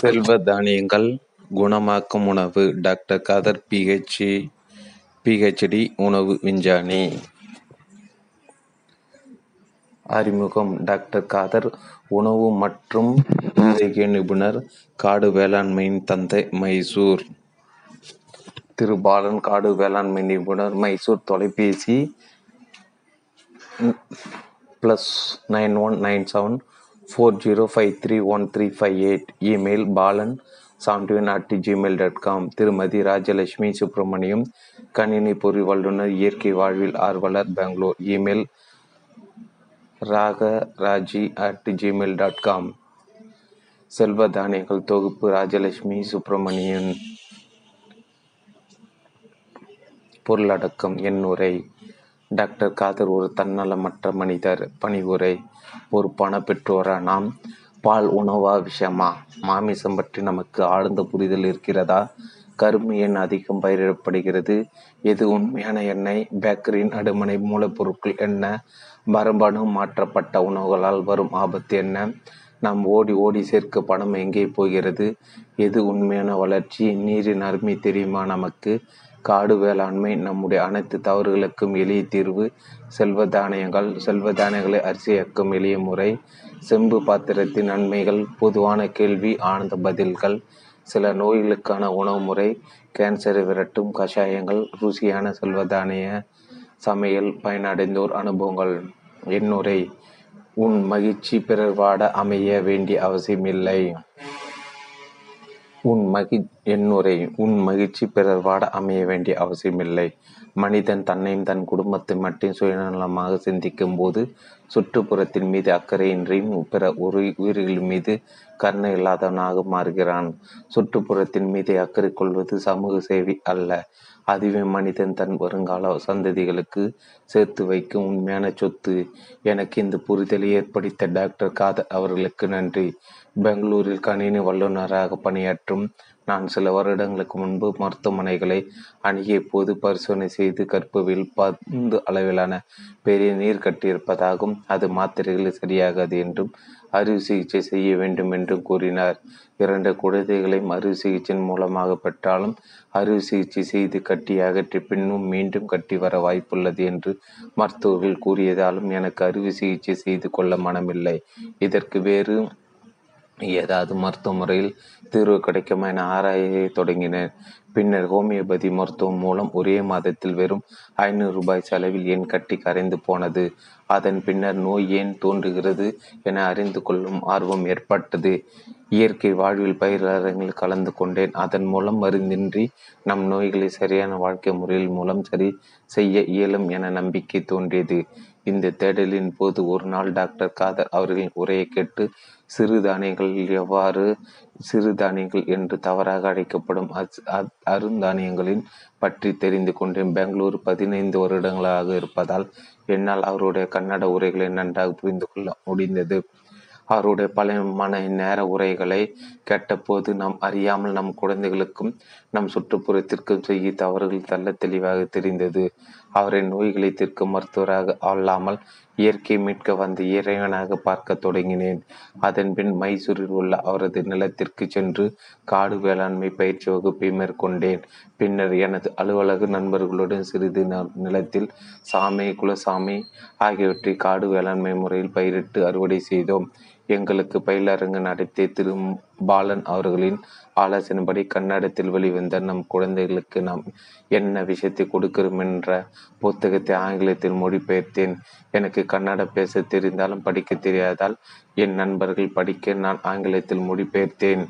செல்வ தானியங்கள் குணமாக்கும் உணவு டாக்டர் காதர் பிஹெச்சி பிஹெச்டி உணவு விஞ்ஞானி. அறிமுகம் டாக்டர் காதர் உணவு மற்றும் ஆரோக்கிய நிபுணர் காடு வேளாண்மையின் தந்தை மைசூர். திரு பாலன் காடு வேளாண்மை நிபுணர் மைசூர் தொலைபேசி plus nine one nine seven four zero five three one three five eight email Balan seventy at gmail dot com திருமதி ராஜலட்சுமி சுப்பிரமணியம் கணினி பொறி வல்லுநர் இயற்கை வாழ்வில் ஆர்வலர் Bangalore email Ragaraji at gmail dot com செல்வ தானியங்கள் தொகுப்பு ராஜலட்சுமி சுப்பிரமணியன். பொருளடக்கம் என்னுரை டாக்டர் காதர் ஒரு தன்னலமற்ற மனிதர் பணிவுரை பொறுப்பான பெற்றோரா நாம் பால் உணவா விஷயமா? மாமிசம் பற்றி நமக்கு ஆழ்ந்த புரிதல் இருக்கிறதா? கரும்பு எண் அதிகம் பயிரிடப்படுகிறது. எது உண்மையான எண்ணெய்? பேக்கரியின் அடுமனை மூலப்பொருட்கள் என்ன? மரபணு மாற்றப்பட்ட உணவுகளால் வரும் ஆபத்து என்ன? நாம் ஓடி ஓடி சேர்க்க பணம் எங்கே போகிறது? எது உண்மையான வளர்ச்சி? நீரின் அருமை தெரியுமா நமக்கு? காடு வேளாண்மை நம்முடைய அனைத்து தவறுகளுக்கும் எளிய தீர்வு செல்வ தானியங்கள் செல்வ தானியங்களை அரிசியாக்கும் எளிய முறை செம்பு பாத்திரத்தின் நன்மைகள் பொதுவான கேள்வி ஆனந்த பதில்கள் சில நோய்களுக்கான உணவு முறை கேன்சரை விரட்டும் கஷாயங்கள் ருசியான செல்வதானிய சமையல் பயனடைந்தோர் அனுபவங்கள். என்னுரை உன் மகிழ்ச்சி பிறர் வாட அமைய வேண்டிய அவசியமில்லை. உன் மகி என்னுரை உன் மகிழ்ச்சி பிறர் வாட அமைய வேண்டிய அவசியமில்லை. மனிதன் தன்னையும் தன் குடும்பத்தை மட்டும் சுயநலமாக சிந்திக்கும் போது சுற்றுப்புறத்தின் மீது அக்கறையின்றியும் பிற ஒரு உயிர்கள் மீது கருணை இல்லாதவனாக மாறுகிறான். சுற்றுப்புறத்தின் மீது அக்கறை கொள்வது சமூக சேவை அல்ல. அதுவே மனிதன் தன் வருங்கால சந்ததிகளுக்கு சேர்த்து வைக்கும் உண்மையான சொத்து. எனக்கு இந்த புரிதலை ஏற்படுத்த டாக்டர் காதர் அவர்களுக்கு நன்றி. பெங்களூரில் கணினி வல்லுநராக பணியாற்றும் நான் சில வருடங்களுக்கு முன்பு மருத்துவமனைகளை அணுகிய போது பரிசோதனை செய்து கற்புவில் பந்து அளவிலான பெரிய நீர் கட்டியிருப்பதாகவும் அது மாத்திரைகள் சரியாகாது என்றும் அறுவை சிகிச்சை செய்ய வேண்டும் என்றும் கூறினார். இரண்டு குழந்தைகளையும் அறுவை சிகிச்சையின் மூலமாக பெற்றாலும் அறுவை சிகிச்சை செய்து கட்டி அகற்றி பின்னும் மீண்டும் கட்டி வர வாய்ப்புள்ளது என்று மருத்துவர்கள் கூறியதாலும் எனக்கு அறுவை சிகிச்சை செய்து கொள்ள மனமில்லை. இதற்கு வேறு ஏதாவது மருத்துவ முறையில் தீர்வு கிடைக்குமா என ஆராய தொடங்கினேன். பின்னர் ஹோமியோபதி மருத்துவம் மூலம் ஒரே மாதத்தில் வெறும் ஐநூறு ரூபாய் செலவில் என் கட்டி கரைந்து போனது. அதன் பின்னர் நோய் ஏன் தோன்றுகிறது என அறிந்து கொள்ளும் ஆர்வம் ஏற்பட்டது. இயற்கை வாழ்வில் பயிரங்கள் கலந்து கொண்டேன். அதன் மூலம் மருந்தின்றி நம் நோய்களை சரியான வாழ்க்கை முறையில் மூலம் சரி செய்ய இயலும் என நம்பிக்கை தோன்றியது. இந்த தேடலின் போது ஒரு நாள் டாக்டர் காதர் அவர்களின் உரையை கேட்டு சிறுதானியங்கள் எவ்வாறு சிறுதானியங்கள் என்று தவறாக அழைக்கப்படும் அருந்தானியங்களின் பற்றி தெரிந்து கொண்டேன். பெங்களூர் பதினைந்து வருடங்களாக இருப்பதால் என்னால் அவருடைய கன்னட உரைகளை நன்றாக புரிந்து கொள்ள முடிந்தது. அவருடைய பல மன நேர உரைகளை கேட்டபோது நாம் அறியாமல் நம் குழந்தைகளுக்கும் நம் சுற்றுப்புறத்திற்கும் செய்ய தவறுகள் தள்ள தெளிவாக தெரிந்தது. அவரை நோய்களை தீர்க்கும் மருத்துவராக அல்லாமல் இயற்கை மீட்க வந்த இறைவனாக பார்க்க தொடங்கினேன். அதன்பின் மைசூரில் உள்ள அவரது நிலத்திற்கு சென்று காடு வேளாண்மை பயிற்சி வகுப்பை மேற்கொண்டேன். பின்னர் எனது அலுவலக நண்பர்களுடன் சிறிது நிலத்தில் சாமை குலசாமி ஆகியவற்றை காடு வேளாண்மை முறையில் பயிரிட்டு அறுவடை செய்தோம். எங்களுக்கு பயிலரங்கு நடத்திய திரு பாலன் அவர்களின் ஆலோசனைப்படி கன்னடத்தில் வெளிவந்த நம் குழந்தைகளுக்கு நாம் என்ன விஷயத்தை கொடுக்கிறோம் என்ற புத்தகத்தை ஆங்கிலத்தில் மொழிபெயர்த்தேன். எனக்கு கன்னட பேச தெரிந்தாலும் படிக்க தெரியாதால் என் நண்பர்கள் படிக்க நான் ஆங்கிலத்தில் மொழிபெயர்த்தேன்.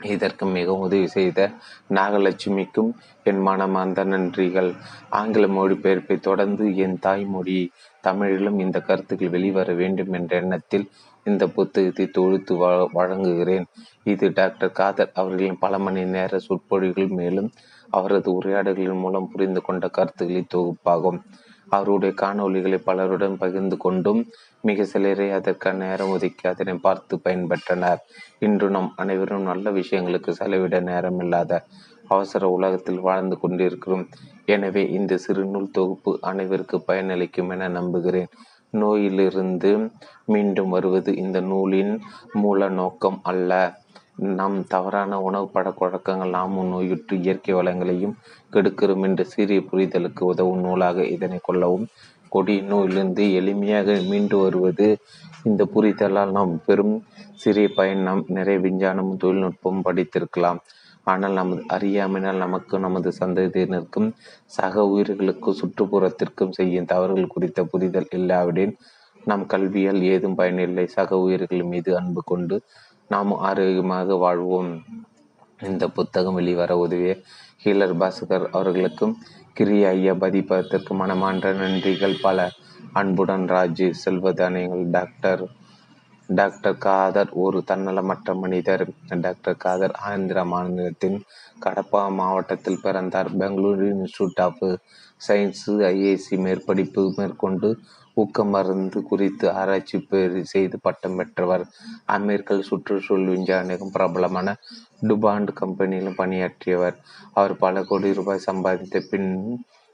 இதற்கு மிகவும் உதவி செய்த நாகலட்சுமிக்கும் என் மனமார்ந்த நன்றிகள். ஆங்கில மொழிபெயர்ப்பை தொடர்ந்து என் தாய்மொழி தமிழிலும் இந்த கருத்துக்கள் வெளிவர வேண்டும் என்ற எண்ணத்தில் இந்த புத்தகத்தை தொழுத்து வழங்குகிறேன். இது டாக்டர் காதர் அவர்களின் பல மணி நேர சொற்பொழிகள் மேலும் அவரது உரையாடல்களின் மூலம் புரிந்து கொண்ட கருத்துக்களின் தொகுப்பாகும். அவருடைய காணொலிகளை பலருடன் பகிர்ந்து கொண்டும் மிக சிலரை அதற்கான நேரம் ஒதுக்கி அதனை பார்த்து பயன்பெற்றனர். இன்று நம் அனைவரும் நல்ல விஷயங்களுக்கு செலவிட நேரமில்லாத அவசர உலகத்தில் வாழ்ந்து கொண்டிருக்கிறோம். எனவே இந்த சிறு நூல் தொகுப்பு அனைவருக்கு பயனளிக்கும் என நம்புகிறேன். நோயிலிருந்து மீண்டும் வருவது இந்த நூலின் மூல நோக்கம் அல்ல. நம் தவறான உணவு பழக்க வழக்கங்கள் நாமும் நோயுற்று இயற்கை வளங்களையும் கெடுக்கிறோம் என்ற சீரிய புரிதலுக்கு உதவும் நூலாக இதனை கொள்ளவும் கொடிய நோயிலிருந்து எளிமையாக மீண்டு வருவது. இந்த புரிதலால் நாம் பெரும் சிறிய பயன் நாம் நிறைய விஞ்ஞானமும் தொழில்நுட்பமும் படித்திருக்கலாம். ஆனால் நமது அறியாமையினால் நமக்கு நமது சந்ததியினருக்கும் சக உயிர்களுக்கும் சுற்றுப்புறத்திற்கும் செய்யும் தவறுகள் குறித்த புரிதல் இல்லாவிடின் நம் கல்வியால் ஏதும் பயனில்லை. சக உயிர்கள் மீது அன்பு கொண்டு நாம் ஆரோக்கியமாக வாழ்வோம். இந்த புத்தகம் வெளிவர உதவிய ஹீலர் பாஸ்கர் அவர்களுக்கும் கிரியா ஐயா பதிப்பதற்கு மனமான்ற நன்றிகள் பல. அன்புடன் ராஜு செல்வதானியங்கள் டாக்டர் டாக்டர் காதர் ஒரு தன்னலமற்ற மனிதர். டாக்டர் காதர் ஆந்திரா மாநிலத்தின் கடப்பா மாவட்டத்தில் பிறந்தார். Bengaluru institute of science IISc மேற்படிப்பு மேற்கொண்டு ஊக்க மருந்து குறித்து ஆராய்ச்சி செய்து பட்டம் பெற்றவர் அமெரிக்க சுற்றுச்சூழல் விஞ்ஞானிக்கும் பிரபலமான டுபாண்ட் கம்பெனியிலும் பணியாற்றியவர். அவர் பல கோடி ரூபாய் சம்பாதித்த பின்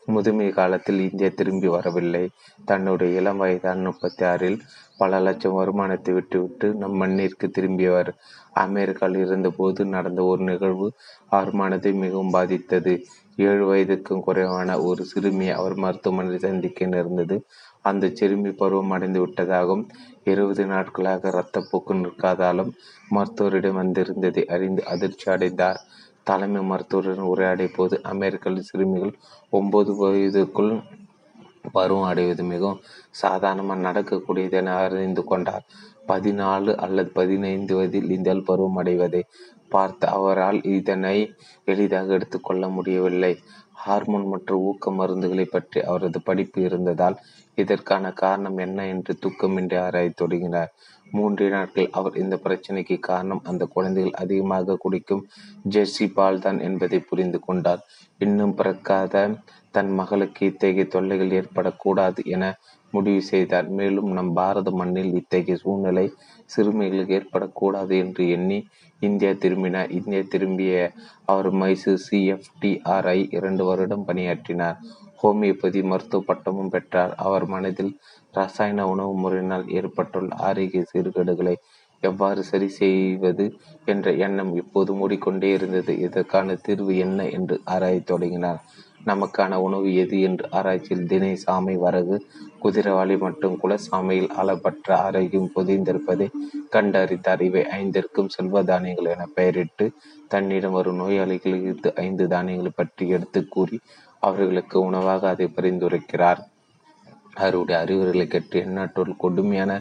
முதுமை காலத்தில் இந்தியா திரும்பி வரவில்லை. தன்னுடைய இளம் வயதான முப்பத்தி ஆறில் பல லட்சம் வருமானத்தை விட்டுவிட்டு நம் மண்ணிற்கு திரும்பியவர். அமெரிக்காவில் இருந்தபோது நடந்த ஒரு நிகழ்வு வருமானத்தை மிகவும் பாதித்தது. ஏழு வயதுக்கும் குறைவான ஒரு சிறுமியை அவர் மருத்துவமனையில் சந்திக்க நேர்ந்தது. அந்த சிறுமி பருவம் அடைந்து விட்டதாகவும் இருபது நாட்களாக இரத்தப்போக்கு நிற்காதாலும் மருத்துவரிடம் வந்திருந்ததை அறிந்து அதிர்ச்சி அடைந்தார். தலைமை மருத்துவருடன் உரையாடிய போது அமெரிக்காவில் சிறுமிகள் ஒன்பது வயதுக்குள் பருவம் அடைவது மிகவும் சாதாரணமாக நடக்கக்கூடியது என அறிந்து கொண்டார். பதினாலு அல்லது பதினைந்து வயதில் இந்தியால் பருவம் அடைவதை பார்த்து அவரால் இதனை எளிதாக எடுத்துக்கொள்ள முடியவில்லை. ஹார்மோன் மற்றும் ஊக்க மருந்துகளை பற்றி அவரது படிப்பு இருந்ததால் இதற்கான காரணம் என்ன என்று தூக்கமின்றி ஆராயத் தொடங்கினார். மூன்று நாட்கள் அவர் இந்த பிரச்சனைக்கு காரணம் அந்த குழந்தைகள் அதிகமாக குடிக்கும் ஜெர்சி பால் தான் என்பதை புரிந்து கொண்டார். இன்னும் பிறக்காத தன் மகளுக்கு இத்தகைய தொல்லைகள் ஏற்படக்கூடாது என முடிவு செய்தார். மேலும் நம் பாரத மண்ணில் இத்தகைய சூழ்நிலை சிறுமிகளுக்கு ஏற்படக்கூடாது என்று எண்ணி இந்தியா திரும்பினார். இந்தியா திரும்பிய அவர் மைசூர் சிஎஃப்டிஆர்ஐ இரண்டு வருடம் பணியாற்றினார். ஹோமியோபதி மருத்துவ பட்டமும் பெற்றார். அவர் மனதில் ரசாயன உணவு முறையினால் ஏற்பட்டுள்ள ஆரோக்கிய சீர்கேடுகளை எவ்வாறு சரி செய்வது என்ற எண்ணம் இப்போது மூடிக்கொண்டே இருந்தது. இதற்கான தீர்வு என்ன என்று ஆராயத் தொடங்கினார். நமக்கான உணவு எது என்று ஆராய்ச்சியில் தினை சாமை வரகு குதிரைவாளி மற்றும் குலசாமையில் அளப்பற்ற ஆரோக்கியம் புதைந்திருப்பதை கண்டறிந்தார் இவை ஐந்திற்கும் செல்வ தானியங்கள் என பெயரிட்டு தன்னிடம் வரும் நோயாளிகளுக்கு ஐந்து தானியங்களை பற்றி எடுத்து கூறி அவர்களுக்கு உணவாக அதை பரிந்துரைக்கிறார். அவருடைய அறிவுரைகளை கேட்டு எண்ணற்றோர் கொடுமையான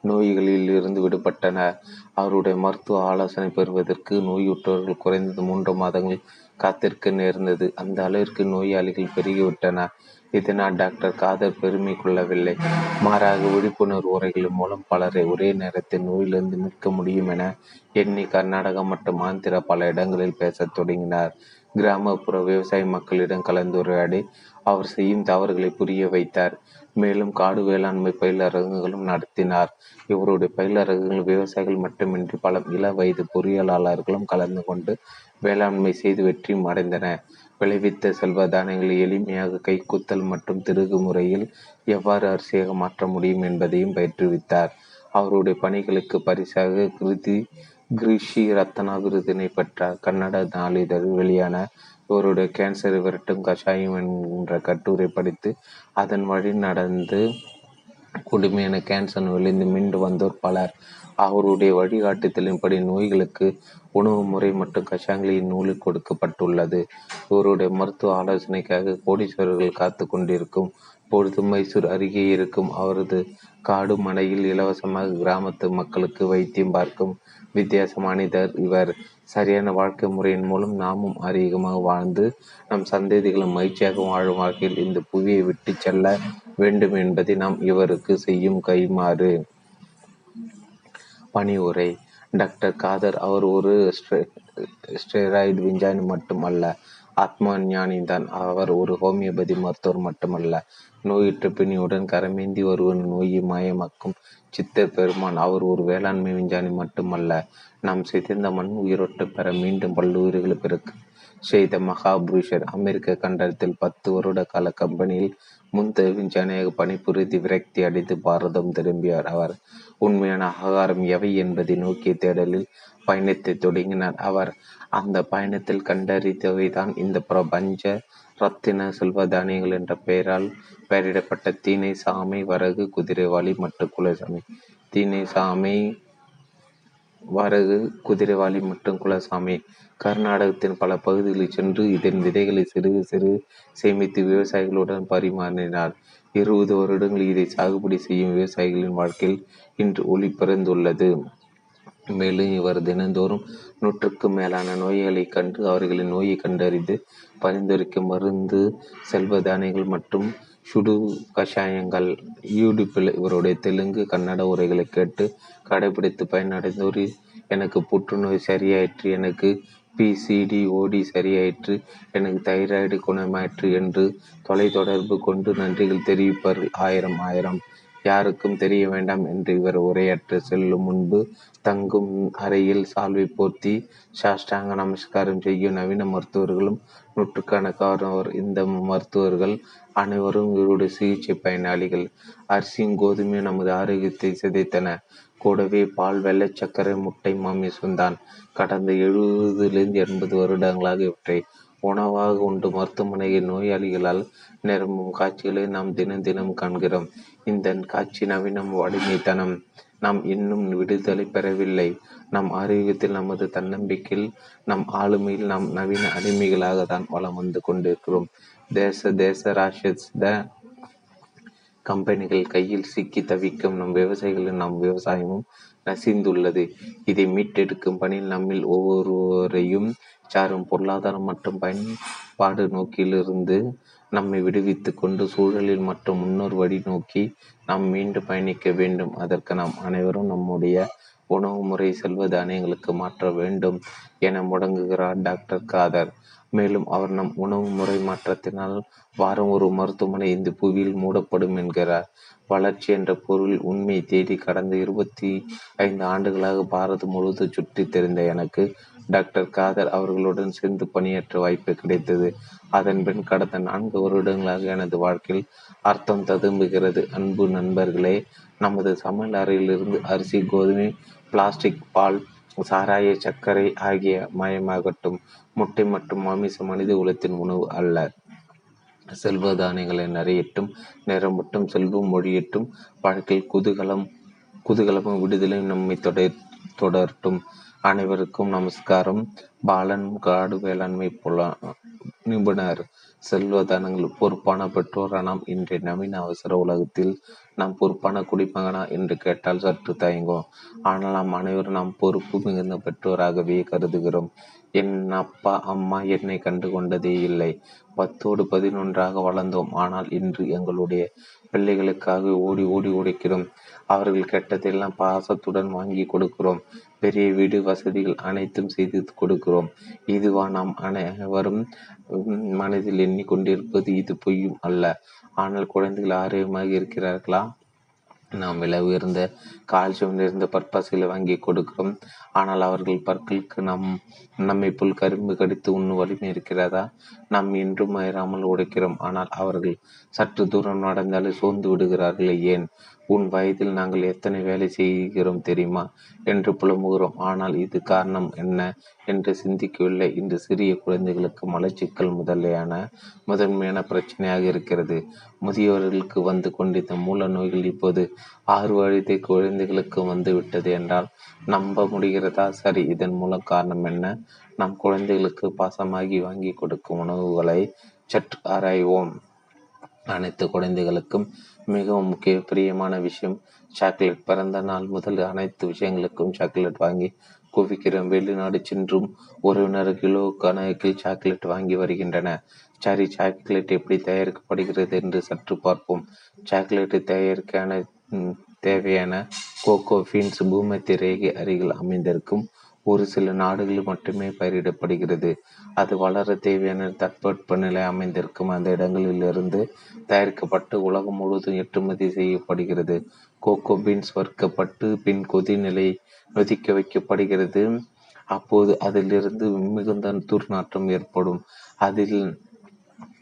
நோய்களில் இருந்து விடுபட்டனர். அவருடைய மருத்துவ ஆலோசனை பெறுவதற்கு நோயுற்றவர்கள் குறைந்தது மூன்று மாதங்கள் காத்திருக்க நேர்ந்தது. அந்த அளவிற்கு நோயாளிகள் பெருகிவிட்டன. இதனால் டாக்டர் காதர் பெருமை கொள்ளவில்லை. மாறாக விழிப்புணர்வு உரைகளின் மூலம் பலரை ஒரே நேரத்தில் நோயிலிருந்து மீட்க முடியும் என எண்ணி கர்நாடகம் மற்றும் ஆந்திரா பல இடங்களில் பேசத் தொடங்கினார். கிராமப்புற விவசாய மக்களிடம் கலந்துரையாடி அவர் செய்யும் தவறுகளை புரிய வைத்தார். மேலும் காடு வேளாண்மை பயிலரங்குகளும் நடத்தினார். இவருடைய பயிலரங்குகள் விவசாயிகள் மட்டுமின்றி பல இள வயது பொறியியலாளர்களும் கலந்து கொண்டு வேளாண்மை செய்து வெற்றியும் அடைந்தன. விளைவித்த செல்வ தானியங்களை எளிமையாக கைக்குத்தல் மற்றும் திருகு முறையில் எவ்வாறு அரிசியாக மாற்ற முடியும் என்பதையும் பயிற்றுவித்தார். அவருடைய பணிகளுக்கு பரிசாக கிருதி கிரிஷி ரத்னா விருதினை பெற்றார் கன்னட நாளிதழில் வெளியான இவருடைய கேன்சரை விரட்டும் கஷாயம் என்ற கட்டுரை படித்து அதன் வழி நடந்து கொடுமையான கேன்சர் விளைந்து மீண்டு வந்தோர் பலர். அவருடைய வழிகாட்டுதலின்படி நோய்களுக்கு உணவு முறை மற்றும் கஷாயங்கள் இந்நூலில் கொடுக்கப்பட்டுள்ளது. இவருடைய மருத்துவ ஆலோசனைக்காக கோடீஸ்வரர்கள் காத்து கொண்டிருக்கும் பொழுது மைசூர் அருகே இருக்கும் அவரது காடு மனையில் இலவசமாக கிராமத்து மக்களுக்கு வைத்தியம் பார்க்கும் வித்தியாச மனிதர் இவர் சரியான வாழ்க்கை முறையின் மூலம் நாமும் ஆரோக்கியமாக வாழ்ந்து நம் சந்ததிகளும் மகிழ்ச்சியாக வாழும் வகையில் இந்த புவியை விட்டு செல்ல வேண்டும் என்பதை நாம் இவருக்கு செய்யும் கைமாறு பணி உரை டாக்டர் காதர் அவர் ஒரு ஸ்டெராய்டு விஞ்ஞானி மட்டுமல்ல ஆத்மா ஞானி தான் அவர் ஒரு ஹோமியோபதி மருத்துவர் மட்டுமல்ல நோயுற்ற பிணியுடன் கரமேந்தி ஒருவன் நோயை மாயமாக்கும் சித்தர் பெருமான். அவர் ஒரு வேளாண்மை விஞ்ஞானி மட்டுமல்ல நாம் சிதைந்த மண் உயிரோட்டு பெற மீண்டும் பல்லுயிர்கள் பிறகு செய்த மகாபுருஷர் அமெரிக்க கண்டத்தில் பத்து வருட கால கம்பெனியில் முந்தைய விஞ்ஞானியாக பணிபுரிந்து விரக்தி அடைந்து பாரதம் திரும்பியார் அவர். உண்மையான ஆகாரம் எவை என்பதை நோக்கிய தேடலில் பயணத்தை தொடங்கினார் அவர். அந்த பயணத்தில் கண்டறிந்தவைதான் இந்த பிரபஞ்ச ரத்தின செல்வ தானியங்கள் என்ற பெயரால் பெயரிடப்பட்ட தீனை சாமை வரகு குதிரைவாளி மற்றும் குலசாமி. தீனை சாமை வரகு குதிரைவாளி மற்றும் குலசாமி. கர்நாடகத்தின் பல பகுதிகளில் சென்று இதன் விதைகளை சிறு சிறு சேமித்து விவசாயிகளுடன் பரிமாறினார். இருபது வருடங்கள் இதை சாகுபடி செய்யும் விவசாயிகளின் வாழ்க்கையில் இன்று ஒளி பிறந்துள்ளது. மேலும் இவர் தினந்தோறும் நூற்றுக்கும் மேலான நோய்களை கண்டு அவர்களின் நோயை கண்டறிந்து பரிந்துரைக்கும் மருந்து செல்வ தானியங்கள் மற்றும் சுடு கஷாயங்கள் யூடியூப்பில் இவருடைய தெலுங்கு கன்னட உரைகளை கேட்டு கடைபிடித்து பயனடைந்தோர். எனக்கு புற்றுநோய் சரியாயிற்று எனக்கு பிசிடிஓடி சரியாயிற்று எனக்கு தைராய்டு குணமாயிற்று என்று தொலைத்தொடர்பு கொண்டு நன்றிகள் தெரிவிப்பார்கள் ஆயிரம் ஆயிரம். யாருக்கும் தெரிய வேண்டாம் என்று இவர் உரையாற்ற செல்லும் முன்பு தங்கும் அறையில் சால்வை போர்த்தி சாஷ்டாங்க நமஸ்காரம் செய்யும் நவீன மருத்துவர்களும் நூற்றுக்கணக்கானவர் இந்த மருத்துவர்கள் அனைவரும் இவருடைய சிகிச்சை பயனாளிகள். அரிசியும் கோதுமையும் நமது ஆரோக்கியத்தை சிதைத்தன. கூடவே பால் வெள்ளை சர்க்கரை முட்டை மாமிசம் தான். கடந்த எழுபதுலேருந்து எண்பது வருடங்களாக இவற்றை உணவாக உண்டு. மருத்துவமனையில் நோயாளிகளால் நிரம்பும் காட்சிகளை நாம் தினம் தினம் காண்கிறோம். இந்த காட்சி நவீனம் அடிமைத்தனம் நாம் இன்னும் விடுதலை பெறவில்லை. நம் ஆரோக்கியத்தில் நமது தன்னம்பிக்கையில் நம் ஆளுமையில் நாம் நவீன அடிமைகளாக தான் வளம் வந்து கொண்டிருக்கிறோம். தேச தேச ராஷ்டிர கம்பெனிகள் கையில் சிக்கி தவிக்கும் நம் விவசாயிகளின் நம் விவசாயமும் நசிந்துள்ளது. இதை மீட்டெடுக்கும் பணியில் நம்மில் ஒவ்வொருவரையும் சாரும் பொருளாதாரம் மற்றும் பயன்பாடு நோக்கிலிருந்து நம்மை விடுவித்துக் கொண்டு சூழலில் மற்றும் முன்னோர் வழி நோக்கி நாம் மீண்டும் பயணிக்க வேண்டும். அதற்கு நாம் அனைவரும் நம்முடைய உணவு முறை செல்வ தானியங்களுக்கு மாற்ற வேண்டும் என முடங்குகிறார் டாக்டர் காதர். மேலும் அவர் நம் உணவு முறை மாற்றத்தினால் வாரம் ஒரு மருத்துவமனை இந்த புவியில் மூடப்படும் என்கிறார். வளர்ச்சி என்ற பொருள் உண்மை தேடி கடந்த இருபத்தி ஐந்து ஆண்டுகளாக பாரதம் முழுவதும் சுற்றி தெரிந்த எனக்கு டாக்டர் காதர் அவர்களுடன் சேர்ந்து பணியாற்ற வாய்ப்பு கிடைத்தது. அதன் பின் கடந்த நான்கு வருடங்களாக எனது வாழ்க்கையில் அர்த்தம் ததும்புகிறது. அன்பு நண்பர்களே நமது சமையல் அறையிலிருந்து அரிசி கோதுமை பிளாஸ்டிக் பால் சாராய சர்க்கரை ஆகிய மயமாகட்டும் முட்டை மற்றும் மாமிசம் மனித குலத்தின் உணவு அல்ல. செல்வ தானியங்களை நிறையட்டும் நிறமட்டும் செல்வம் மொழியட்டும் வாழ்க்கையில் குதூகலம் குதூகலமும் விடுதலையும் நம்மை தொடர் தொடரட்டும். அனைவருக்கும் நமஸ்காரம். பாலன் காடு வேளாண்மை புல நிபுணர் செல்வதனங்கள் பொறுப்பான பெற்றோரா நாம் இன்றைய நவீன அவசர உலகத்தில் நாம் பொறுப்பான குடிமகனா என்று கேட்டால் சற்று தயங்கும். ஆனால் நாம் அனைவரும் நாம் பொறுப்பு மிகுந்த பெற்றோராகவே கருதுகிறோம். என் அப்பா அம்மா என்னை கண்டு கொண்டதே இல்லை. பத்தோடு பதினொன்றாக வளர்ந்தோம். ஆனால் இன்று எங்களுடைய பிள்ளைகளுக்காக ஓடி ஓடி உடைக்கிறோம் அவர்கள் கெட்டதெல்லாம் பாசத்துடன் வாங்கி கொடுக்கிறோம். பெரிய வீடு வசதிகள் அனைத்தும் செய்து கொடுக்கிறோம். இதுவா நாம் அனைவரும் மனதில் எண்ணிக்கொண்டிருப்பது இது பொய்யும் அல்ல. ஆனால் குழந்தைகள் ஆரோக்கியமாக இருக்கிறார்களா? நாம் விலை உயர்ந்த கால்சியம் நிறைந்த பற்பசைகளை வாங்கி கொடுக்கிறோம். ஆனால் அவர்கள் பற்களுக்கு நம் நம்மை போல் கரும்பு கடித்து உண்ணு வலிமை இருக்கிறதா? நாம் இன்றும் மயராமல் உடைக்கிறோம். ஆனால் அவர்கள் சற்று தூரம் நடந்தாலே சோர்ந்து விடுகிறார்களே ஏன்? உன் வயதில் நாங்கள் எத்தனை வேலை செய்கிறோம் தெரியுமா? என்று புலம்புகிறோம். ஆனால் இது காரணம் என்ன என்று சிந்திக்கவில்லை. இன்று சிறிய குழந்தைகளுக்கு மலச்சிக்கல் முதலையான முதன்மையான பிரச்சனையாக இருக்கிறது. முதியவர்களுக்கு வந்து கொண்டிருந்த மூல நோய்கள் இப்போது ஆறு வயதை குழந்தைகளுக்கு வந்து விட்டது என்றால் நம்ப முடிகிறதா? சரி இதன் மூலம் காரணம் என்ன? நம் குழந்தைகளுக்கு பாசமாகி வாங்கி கொடுக்கும் உணவுகளை சற்று ஆராய்வோம். அனைத்து குழந்தைகளுக்கும் மிகவும் முக்கிய பிரியமான விஷயம். சாக்லேட் பிறந்த நாள் முதல் அனைத்து விஷயங்களுக்கும் சாக்லேட் வாங்கி குவிக்கிறோம். வெளிநாடு சென்றும் உறவினர் கிலோ கணக்கில் சாக்லேட் வாங்கி வருகின்றன. சரி சாக்லேட் எப்படி தயாரிக்கப்படுகிறது என்று சற்று பார்ப்போம். சாக்லேட் தயாரிக்கான தேவையான கோகோ பீன்ஸ் பூமத்திய ரேகை அருகில் அமைந்திருக்கும் ஒரு சில நாடுகளில் மட்டுமே பயிரிடப்படுகிறது. அது வளர தேவையான தட்பவெப்பநிலை அமைந்திருக்கும் அந்த இடங்களிலிருந்து தயாரிக்கப்பட்டு உலகம் முழுவதும் ஏற்றுமதி செய்யப்படுகிறது. கோகோ பீன்ஸ் வறுக்கப்பட்டு பின் கொதிநிலை நொதிக்க வைக்கப்படுகிறது. அப்போது அதிலிருந்து மிகுந்த துர்நாற்றம் ஏற்படும். அதில்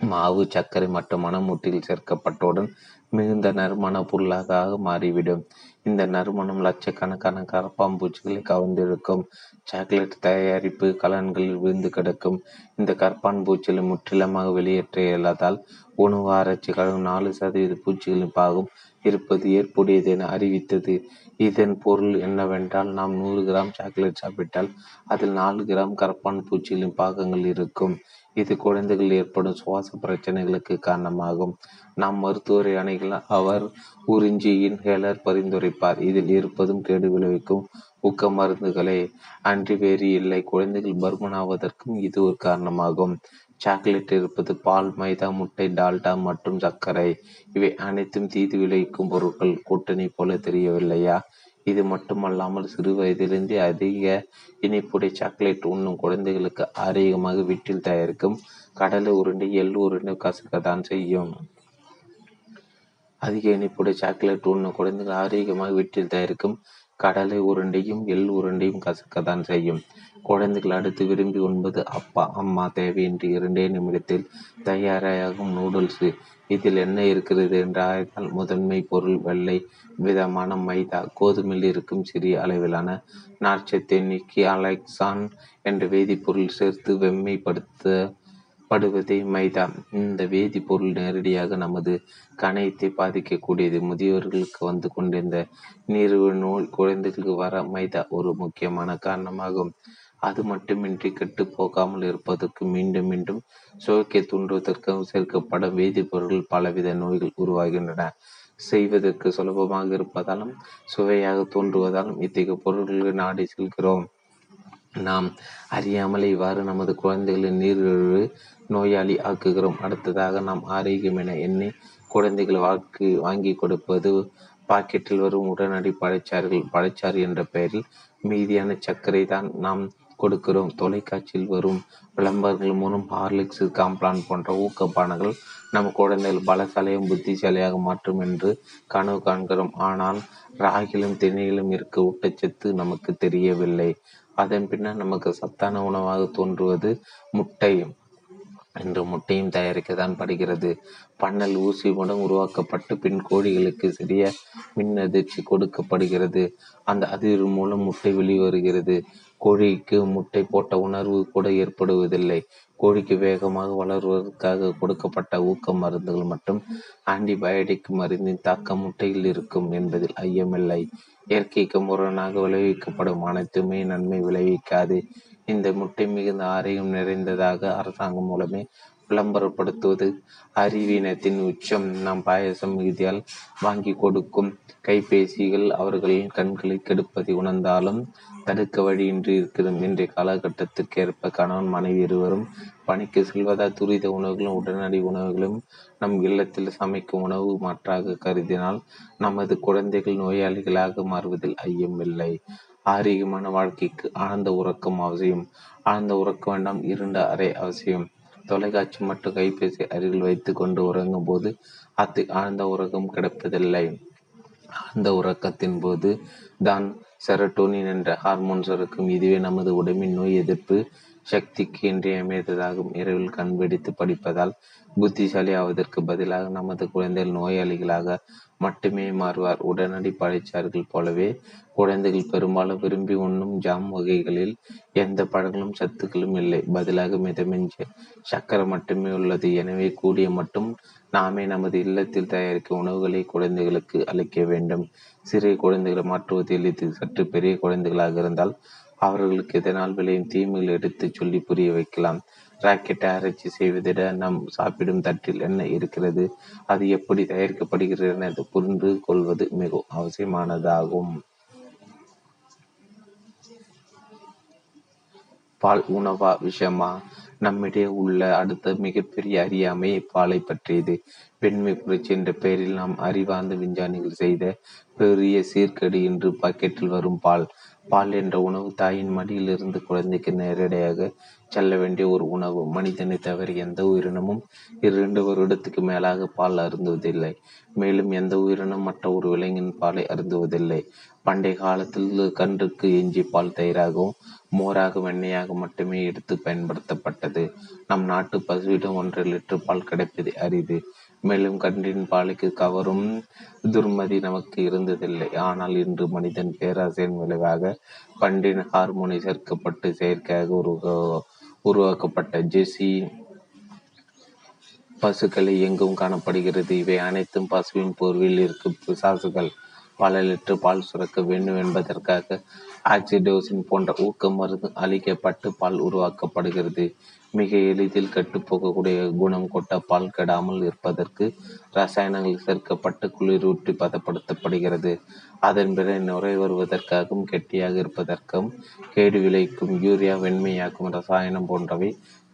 மாவு சர்க்கரை மற்றும் மணமூட்டியில் சேர்க்கப்பட்டவுடன் மிகுந்த நறுமண பொருளாக மாறிவிடும். இந்த நறுமணம் லட்சக்கணக்கான கரப்பாம்பூச்சிகளை கவர்ந்திருக்கும். சாக்லேட் தயாரிப்பு கலன்களில் விழுந்து கிடக்கும். இந்த கரப்பான் பூச்சிகளை முற்றிலுமாக வெளியேற்ற இயலாதால் உணவு ஆராய்ச்சி கழகம் நாலு சதவீத பூச்சிகளின் பாகம். இருப்பது ஏற்புடையது என அறிவித்தது. இதன் பொருள் என்னவென்றால் நாம் நூறு கிராம் சாக்லேட் சாப்பிட்டால் அதில் நாலு கிராம் கரப்பான் பூச்சிகளின் பாகங்கள் இருக்கும். இது குழந்தைகள் ஏற்படும் சுவாச பிரச்சனைகளுக்கு காரணமாகும். நாம் மருத்துவரை அணைகள் அவர் உறிஞ்சியின் ஹேலர் பரிந்துரைப்பார். இதில் இருப்பதும் கேடு விளைவிக்கும் ஊக்க மருந்துகளே. அன்றி வேறு இல்லை. குழந்தைகள் பருமனாவதற்கும் இது ஒரு காரணமாகும். சாக்லேட் இருப்பது பால் மைதா முட்டை டால்டா மற்றும் சர்க்கரை. இவை அனைத்தும் தீது விளைவிக்கும் பொருட்கள். கூட்டணி போல தெரியவில்லையா? இது மட்டுமல்லாமல் சிறு வயதிலிருந்தே அதிக இனிப்புடைய சாக்லேட் உண்ணும் குழந்தைகளுக்கு ஆரோக்கியமாக வீட்டில் தயாரிக்கும் கடலை உருண்டை எள் உருண்டை கசக்கத்தான் செய்யும். அதிக இனிப்புடைய சாக்லேட் உண்ணும் குழந்தைகள் ஆரோக்கியமாக வீட்டில் தயாரிக்கும் கடலை உருண்டையும் எள் உருண்டையும் கசக்கத்தான் செய்யும். குழந்தைகள் அடுத்து விரும்பி உண்பது அப்பா அம்மா தேவையின்றி இரண்டே நிமிடத்தில் தயாராகும் நூடுல்ஸ். இதில் என்ன இருக்கிறது என்று ஆய்ந்தால் முதன்மை பொருள் வெள்ளை விதமான மைதா கோதுமையில் இருக்கும் சிறிய அளவிலான நார்ச்சத்தை நீக்கி அலெக்சான் என்ற வேதிப்பொருள் சேர்த்து வெம்மைப்படுத்த படுவதே மைதா. இந்த வேதிப்பொருள் நேரடியாக நமது கணையத்தை பாதிக்கக்கூடியது. முதியவர்களுக்கு வந்து கொண்டிருந்த நீர்வு நோய் குழந்தைகளுக்கு வர மைதா ஒரு முக்கியமான காரணமாகும். அது மட்டுமின்றி கெட்டு போகாமல் இருப்பதற்கு மீண்டும் மீண்டும் சுவைக்கை தூண்டுவதற்கு சேர்க்கப்படும் வேதிப்பொருட்கள் பலவித நோய்கள் உருவாகின்றன. செய்வதற்கு சுலபமாக இருப்பதாலும் சுவையாக தோன்றுவதாலும் இத்தகைய பொருட்களை நாடி செல்கிறோம். நாம் அறியாமல் இவ்வாறு நமது குழந்தைகளின் நீரிழிவு நோயாளி ஆக்குகிறோம். அடுத்ததாக நாம் ஆரோக்கியம் என எண்ணி குழந்தைகள் வாக்கு வாங்கி கொடுப்பது பாக்கெட்டில் வரும் உடனடி பழச்சாறுகள் பழச்சாறு என்ற பெயரில் மீதியான சர்க்கரை தான் நாம் கொடுக்கிறோம். தொலைக்காட்சியில் வரும் விளம்பரங்கள் மூலம் ஹார்லிக்ஸ் காம்ப்ளான் போன்ற ஊக்கப்பானங்கள் நம் குழந்தைகள் பலசாலையும் புத்திசாலியாக மாற்றும் என்று கனவு காண்கிறோம். ஆனால் ராகிலும் திணையிலும் இருக்க ஊட்டச்சத்து நமக்கு தெரியவில்லை. அதன் பின்னர் நமக்கு சத்தான உணவாக தோன்றுவது முட்டை என்று முட்டையும் தயாரிக்கத்தான் படுகிறது. பண்ணல் ஊசி மூலம் உருவாக்கப்பட்டு பின் கோழிகளுக்கு சிறிய மின் அதிர்ச்சி கொடுக்கப்படுகிறது. அந்த அதிர்வு மூலம் முட்டை வெளிவருகிறது. கோழிக்கு முட்டை போட்ட உணர்வு கூட ஏற்படுவதில்லை. கோழிக்கு வேகமாக வளர்வதற்காக கொடுக்கப்பட்ட ஊக்க மருந்துகள் மற்றும் ஆன்டிபயோட்டிக் மருந்தின் தாக்கம் முட்டையில் இருக்கும் என்பதில் ஐயமில்லை. இயற்கைக்கு முரணாக விளைவிக்கப்படும் அனைத்துமே நன்மை விளைவிக்காது. இந்த முட்டை மிகுந்த ஆரோக்கியம் நிறைந்ததாக அரசாங்கம் மூலமே விளம்பரப்படுத்துவது அறிவீனத்தின் உச்சம். நாம் பாயசம் மிகுதியால் வாங்கி கொடுக்கும் கைபேசிகள் அவர்களின் கண்களை கெடுப்பதை உணர்ந்தாலும் தடுக்க வழியின்றி இருக்கிறோம். இன்றைய காலகட்டத்திற்கு ஏற்ப கணவன் மனைவி இருவரும் பணிக்கு செல்வதால் துரித உணவுகளும் உடனடி உணவுகளும் நம் இல்லத்தில் சமைக்கும் உணவு மாற்றாக கருதினால் நமது குழந்தைகள் நோயாளிகளாக மாறுவதில் ஐயமில்லை ஆரோக்கியமான வாழ்க்கைக்கு ஆழ்ந்த உறக்கம் அவசியம். ஆழ்ந்த உறக்க வேண்டாம் இருண்ட அறை அவசியம். தொலைக்காட்சி மற்றும் கைபேசி அருகில் வைத்து கொண்டு உறங்கும் போது அது ஆழ்ந்த உறக்கம் கிடைப்பதில்லை. ஆழ்ந்த உறக்கத்தின் போது தான் செரட்டோனின் என்ற ஹார்மோன் சுரக்கும் இதுவே நமது உடம்பின் நோய் எதிர்ப்பு சக்திக்கு இன்றியமையாததாகும். இரவில் கண் வெடித்து படிப்பதால் புத்திசாலி ஆவதற்கு பதிலாக நமது குழந்தைகள் நோயாளிகளாக மட்டுமே மாறுவார். உடனடி பழைச்சார்கள் போலவே குழந்தைகள் பெரும்பாலும் விரும்பி உண்ணும் ஜாம் வகைகளில் எந்த பழங்களும் சத்துக்களும் இல்லை. பதிலாக மிதமிஞ்ச சக்கரை மட்டுமே உள்ளது. எனவே கூடிய மட்டும் நாமே நமது இல்லத்தில் தயாரிக்கும் உணவுகளை குழந்தைகளுக்கு அளிக்க வேண்டும். சிறிய குழந்தைகளை மாற்றுவது எளிது சற்று பெரிய குழந்தைகளாக இருந்தால் அவர்களுக்கு எதனால் விளையும் தீமைகள் எடுத்து சொல்லி புரிய வைக்கலாம். ராக்கெட்டை அரைச்சி செய்வதிட நம் சாப்பிடும் தட்டில் என்ன இருக்கிறது? அது எப்படி தயாரிக்கப்படுகிறது என புரிந்து கொள்வது மிகவும் அவசியமானதாகும். பால் உணவா விஷமா நம்மிடையே உள்ள அடுத்த மிகப்பெரிய அறியாமை இப்பாலை பற்றியது. பெண்மை புரட்சி என்ற பெயரில் நாம் அறிவார்ந்த விஞ்ஞானிகள் செய்த பெரிய சீர்கேடு என்று பாக்கெட்டில் வரும் பால். பால் என்ற உணவு தாயின் மடியிலிருந்து குழந்தைக்கு நேரடியாக செல்ல வேண்டிய ஒரு உணவு. மனிதனை தவிர எந்த உயிரினமும் இரண்டு வருடத்துக்கு மேலாக பால் அருந்துவதில்லை. மேலும் எந்த உயிரினம் மற்ற ஒரு விலங்கின் பாலை அருந்துவதில்லை. பண்டைய காலத்தில் கன்றுக்கு எஞ்சி பால் தயிராகவும் மோராக வெண்ணையாக மட்டுமே எடுத்து பயன்படுத்தப்பட்டது. நம் நாட்டு பசுவிடம் ஒன்றரை லிட்டர் பால் கிடைப்பது அரிது. மேலும் கன்றின் பாலுக்கு கவரும் துர்மதி நமக்கு இருந்ததில்லை. ஆனால் இன்று மனிதன் பேராசையின் விளைவாக பண்டின் ஹார்மோனை சேர்க்கப்பட்டு செயற்கையாக ஒரு உருவாக்கப்பட்ட ஜெசி பசுக்களை எங்கும் காணப்படுகிறது. இவை அனைத்தும் பசுவின் போர்வில் இருக்கும் பிசாசுகள் பல லிட்டர் பால் சுரக்க வேண்டும் என்பதற்காக ஆக்சிடோசின் போன்ற ஊக்க மருந்து அளிக்கப்பட்டு பால் உருவாக்கப்படுகிறது. மிக எளிதில் கட்டுப்போகக்கூடிய குணம் கொண்ட பால் கெடாமல் இருப்பதற்கு ரசாயனங்கள் சேர்க்கப்பட்டு குளிரூற்றி பதப்படுத்தப்படுகிறது. அதன் பிறகு நுரை வருவதற்காகவும் கெட்டியாக இருப்பதற்கும் கேடு விளைக்கும் யூரியா வெண்மையாக்கும் ரசாயனம் போன்றவை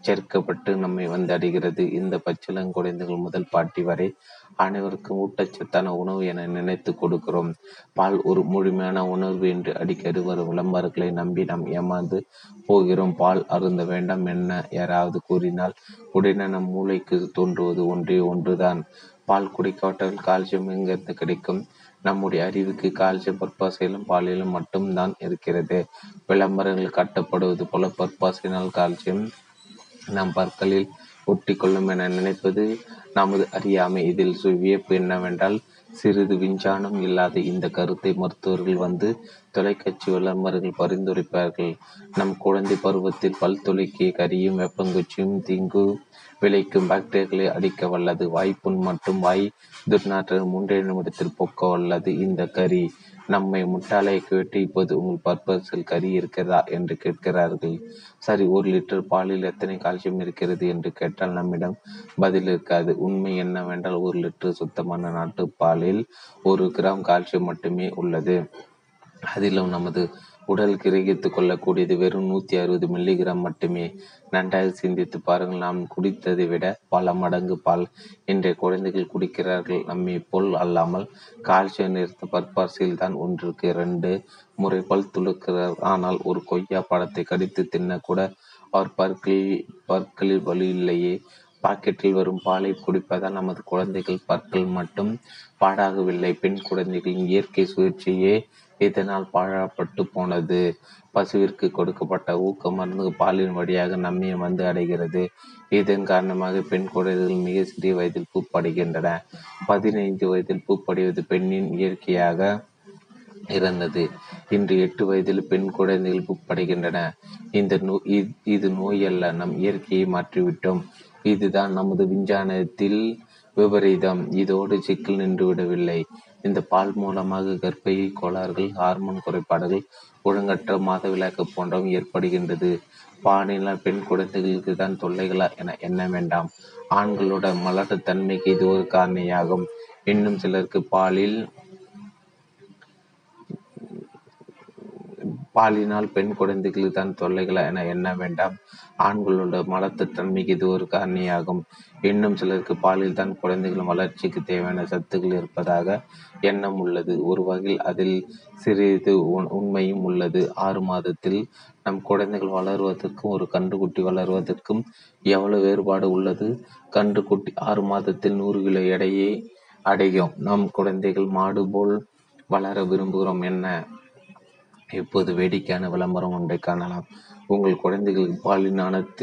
சேர்க்கப்பட்டு நம்மை வந்தடைகிறது இந்த பச்சிளங்குழந்தைகள் முதல் பாட்டி வரை அனைவருக்கும் ஊட்டச்சத்தான உணவு என நினைத்து கொடுக்கிறோம். பால் ஒரு முழுமையான உணர்வு என்று அடிக்கடி வரும் விளம்பரங்களை நம்பி நாம் ஏமாந்து போகிறோம். பால் அருந்த வேண்டாம் என்ன யாராவது கூறினால் உடனே நம் மூளைக்கு தோன்றுவது ஒன்றே ஒன்றுதான். பால் குடிக்காட்டல் கால்சியம் எங்கிருந்து கிடைக்கும்? நம்முடைய அறிவுக்கு கால்சியம் பற்பாசையிலும் பாலிலும் மட்டும்தான் இருக்கிறது. விளம்பரங்கள் காட்டப்படுவது போல பற்பாசையினால் கால்சியம் நம் பற்களில் ஒட்டி கொள்ளும் என நினைப்பது நமது அறியாமை. இதில் வியப்பு என்னவென்றால் சிறிது விஞ்ஞானம் இல்லாத இந்த கருத்தை மருத்துவர்கள் வந்து தொலைக்காட்சி விளம்பரங்கள் பரிந்துரைப்பார்கள். நம் குழந்தை பருவத்தில் பல் துளைக்கிய கரியும் வெப்பங்குச்சியும் தீங்கு விளைக்கும் பாக்டீரியாக்களை அடிக்க வல்லது. வாய்ப்புண் மற்றும் வாய் துர்நாற்ற மூன்றே நிமிடத்தில் போக்க வல்லது. இந்த கறி நம்மை முட்டாளை கேட்டு இப்போது உங்கள் பர்பஸில் கறி இருக்கிறதா என்று கேட்கிறார்கள். சரி ஒரு லிட்டர் பாலில் எத்தனை கால்சியம் இருக்கிறது என்று கேட்டால் நம்மிடம் பதில் இருக்காது. உண்மை என்னவென்றால் ஒரு லிட்டர் சுத்தமான நாட்டு பாலில் ஒரு கிராம் கால்சியம் மட்டுமே உள்ளது. அதிலும் நமது உடல் கிரகித்து கொள்ளக்கூடியது வெறும் நூத்தி அறுபது மில்லிகிராம் மட்டுமே. நன்றாக சிந்தித்து பாருங்கள் நாம் குடித்ததை விட பல மடங்கு பால் இன்றைய குழந்தைகள் குடிக்கிறார்கள். நம்மை போல் அல்லாமல் கால்சியம் நிறுத்த பற்பாசியில் தான் ஒன்றுக்கு இரண்டு முறை பல் துளுக்கிறார். ஆனால் ஒரு கொய்யா பழத்தை கடித்து தின்ன கூட அவர் பற்களில் பற்களில் வலி இல்லையே. பாக்கெட்டில் வரும் பாலை குடிப்பதால் நமது குழந்தைகள் பற்கள் மட்டும் பாடாகவில்லை. பெண் குழந்தைகளின் இயற்கை சுழற்சியே இதனால் பாழப்பட்டு போனது? பசுவிற்கு கொடுக்கப்பட்ட ஊக்க மருந்து பாலின் வழியாக நம்மியம் வந்து அடைகிறது. இதன் காரணமாக பெண் குழந்தைகள் மிக சிறிய வயதில் பூப்படைகின்றன. பதினைந்து வயதில் பூப்படைவது பெண்ணின் இயற்கையாக இருந்தது. இன்று எட்டு வயதில் பெண் குழந்தைகள் பூப்படைகின்றன. இந்த நோய் இது நோய் அல்ல நம் இயற்கையை மாற்றிவிட்டோம். இதுதான் நமது விஞ்ஞானத்தில் விபரீதம். இதோடு சிக்கல் நின்றுவிடவில்லை இந்த பால் மூலமாக கர்ப்பை கோளாறுகள் ஹார்மோன் குறைபாடுகள் ஒழுங்கற்ற மாதவிலக்கு போன்றவை ஏற்படுகின்றது. பாலினால் பெண் குழந்தைகளுக்கு தான் தொல்லைகளா என எண்ண வேண்டாம். ஆண்களோட மலட்டுத்தன்மைக்கு இது ஒரு காரணியாகும். இன்னும் சிலருக்கு பாலில் பாலினால் பெண் குழந்தைகளுக்கு தான் தொல்லைகள் என எண்ண வேண்டாம். ஆண்களோட மலத்துத்தன்மைக்கு இது ஒரு காரணியாகும். இன்னும் சிலருக்கு பாலில் தான் குழந்தைகள் வளர்ச்சிக்கு தேவையான சத்துக்கள் இருப்பதாக எண்ணம் உள்ளது. ஒரு வகையில் அதில் சிறிது உண்மையும் உள்ளது. ஆறு மாதத்தில் நம் குழந்தைகள் வளருவதற்கும் ஒரு கன்றுக்குட்டி வளருவதற்கும் எவ்வளவு வேறுபாடு உள்ளது? கன்றுக்குட்டி ஆறு மாதத்தில் நூறு கிலோ எடையை அடையும். நம் குழந்தைகள் மாடு போல் வளர விரும்புகிறோம். என்ன? இப்போது வேடிக்கையான விளம்பரம் ஒன்றை காணலாம். உங்கள் குழந்தைகளுக்கு பாலின்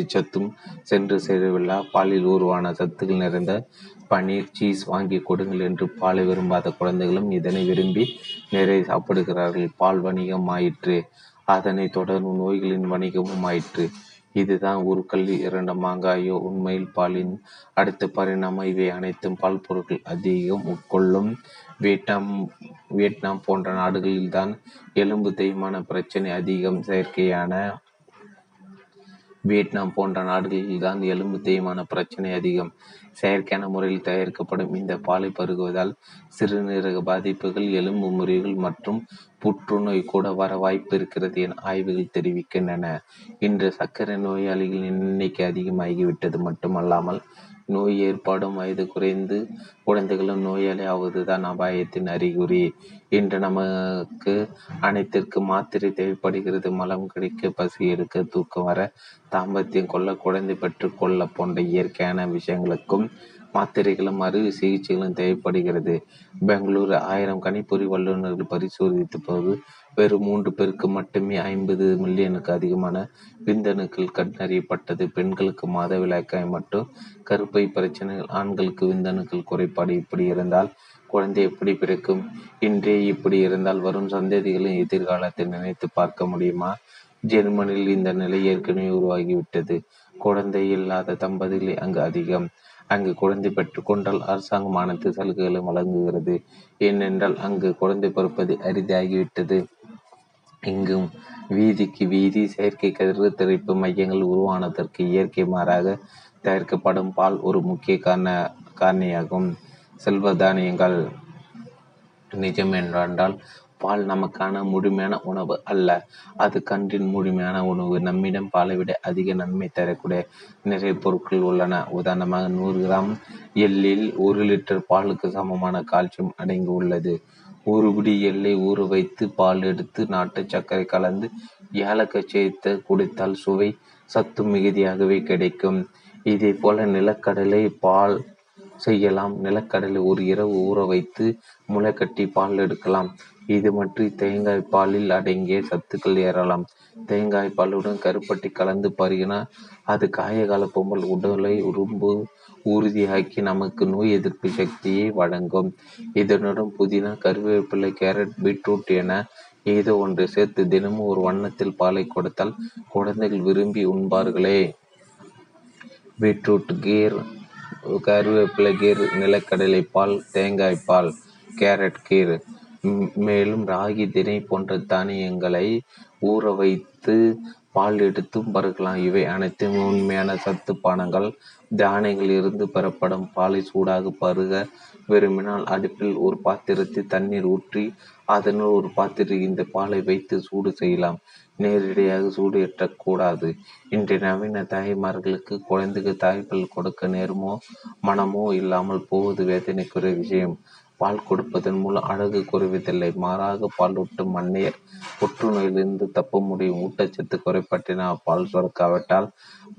சத்தும் சென்று சேரவில்லா. பாலில் உருவான சத்துக்கள் நிறைந்த பனீர் சீஸ் வாங்கி கொடுங்கள் என்று பாலை விரும்பாத குழந்தைகளும் இதனை விரும்பி நிறைய சாப்பிடுகிறார்கள். பால் வணிகம் ஆயிற்று. அதனை தொடர்ந்து நோய்களின் வணிகமும் ஆயிற்று. இதுதான் ஊருக்கள் இரண்டு மாங்காயோ. உண்மையில் பாலின் அடுத்த பரிணாமம். இவை அனைத்தும் பால் பொருட்கள் அதிகம் உட்கொள்ளும் வியட்நாம் வியட்நாம் போன்ற நாடுகளில்தான் எலும்பு தேய்மான பிரச்சனை அதிகம் செயற்கையான. வியட்நாம் போன்ற நாடுகளில் தான் எலும்பு தேய்மான பிரச்சனை அதிகம் செயற்கையான முறையில் தயாரிக்கப்படும். இந்த பாலை பருகுவதால் சிறுநீரக பாதிப்புகள் எலும்பு முறிவுகள் மற்றும் புற்றுநோய் கூட வர வாய்ப்பு இருக்கிறது என ஆய்வுகள் தெரிவிக்கின்றன. இன்று சர்க்கரை நோயாளிகளின் எண்ணிக்கை அதிகமாகிவிட்டது மட்டுமல்லாமல் நோய் ஏற்படும் வயது குறைந்து குழந்தைகளும் நோயாளி ஆவதுதான் அபாயத்தின் அறிகுறி. இன்று நமக்கு அனைத்திற்கு மாத்திரை தேவைப்படுகிறது. மலம் கிடைக்க பசி எடுக்க தூக்கம் வர தாம்பத்தியம் கொள்ள குழந்தை பெற்று கொள்ள போன்ற இயற்கையான விஷயங்களுக்கும் மாத்திரைகளும் அறுவை சிகிச்சைகளும் தேவைப்படுகிறது. பெங்களூரு ஆயிரம் கணிப்பொறி வல்லுநர்கள் பரிசோதித்த போது வெறும் மூன்று பேருக்கு மட்டுமே ஐம்பது மில்லியனுக்கு அதிகமான விந்தணுக்கள் கண்டறியப்பட்டது. பெண்களுக்கு மாதவிலக்காய் மற்றும் கருப்பை பிரச்சனைகள் ஆண்களுக்கு விந்தணுக்கள் குறைபாடு இப்படி இருந்தால் குழந்தை எப்படி பிறக்கும்? இன்றே இப்படி இருந்தால் வரும் சந்ததிகளின் எதிர்காலத்தை நினைத்து பார்க்க முடியுமா? ஜெர்மனியில் இந்த நிலை ஏற்கனவே உருவாகிவிட்டது. குழந்தை இல்லாத தம்பதிகளே அங்கு அதிகம். அங்கு குழந்தை பெற்றுக்கொண்டால் அரசாங்கம் அனைத்து சலுகைகளும் வழங்குகிறது. ஏனென்றால் அங்கு குழந்தை பிறப்பது அரிதாகிவிட்டது. இங்கும் வீதிக்கு வீதி செயற்கை கதிர் திரைப்பு மையங்கள் உருவானதற்கு இயற்கை மாறாக தயாரிக்கப்படும் பால் ஒரு முக்கிய காரண காரணியாகும். செல்வ தானியங்கள் நிஜம் என்றால் பால் நமக்கான முழுமையான உணவு அல்ல. அது கன்றின் முழுமையான உணவு. நம்மிடம் பாலை விட அதிக நன்மை தரக்கூடிய நிறைய பொருட்கள் உள்ளன. உதாரணமாக நூறு கிராம் எள்ளில் ஒரு லிட்டர் பாலுக்கு சமமான கால்சியம் அடங்கி உள்ளது. ஒரு பிடி எள்ளை ஊற வைத்து பால் எடுத்து நாட்டு சர்க்கரை கலந்து ஏலக்காய் சேர்த்து குடித்தால் சுவை சத்து மிகுதியாகவே கிடைக்கும். இதே போல நிலக்கடலை பால் செய்யலாம். நிலக்கடலை ஒரு இரவு ஊற வைத்து முளைக்கட்டி பால் எடுக்கலாம். இது மற்றும் தேங்காய் பாலில் அடங்கிய சத்துக்கள் ஏறலாம். தேங்காய் பாலுடன் கருப்பட்டி கலந்து பருகினால் அது காயகால பொம்பல் உடலை உரும்பு உறுதியாக்கி நமக்கு நோய் எதிர்ப்பு சக்தியை வழங்கும். இதனுடன் புதினா கருவேப்பிலை கேரட் பீட்ரூட் என ஏதோ ஒன்று சேர்த்து தினமும் ஒரு வண்ணத்தில் பாலை கொடுத்தால் குழந்தைகள் விரும்பி உண்பார்களே. பீட்ரூட் கீர் கருவேப்பிலை கீர் நிலக்கடலை பால் தேங்காய் பால் கேரட் கீர். மேலும் ராகி தினை போன்ற தானியங்களை ஊற வைத்து பால் எடுத்தும் பருகலாம் இவை அனைத்தும் உண்மையான சத்து பானங்கள். தானியங்களில் இருந்து பெறப்படும் பாலை சூடாக பருக விரும்பினால் அடுப்பில் ஒரு பாத்திரத்தில் தண்ணீர் ஊற்றி அதனுள் ஒரு பாத்திரத்தில் இந்த பாலை வைத்து சூடு செய்யலாம். நேரடியாக சூடு ஏற்றக்கூடாது இன்றைய நவீன தாய்மார்களுக்கு குழந்தைக்கு தாய்ப்பால் கொடுக்க நேரமோ மனமோ இல்லாமல் போவது வேதனைக்குரிய விஷயம். பால் கொடுப்பதன் மூலம் அழகு குறைவதில்லை. மாறாக பாலூட்டும் மண்ணையர் புற்றுநோயிலிருந்து தப்ப முடியும். ஊட்டச்சத்து குறைப்பட்டினால் பால் சுரக்காவிட்டால்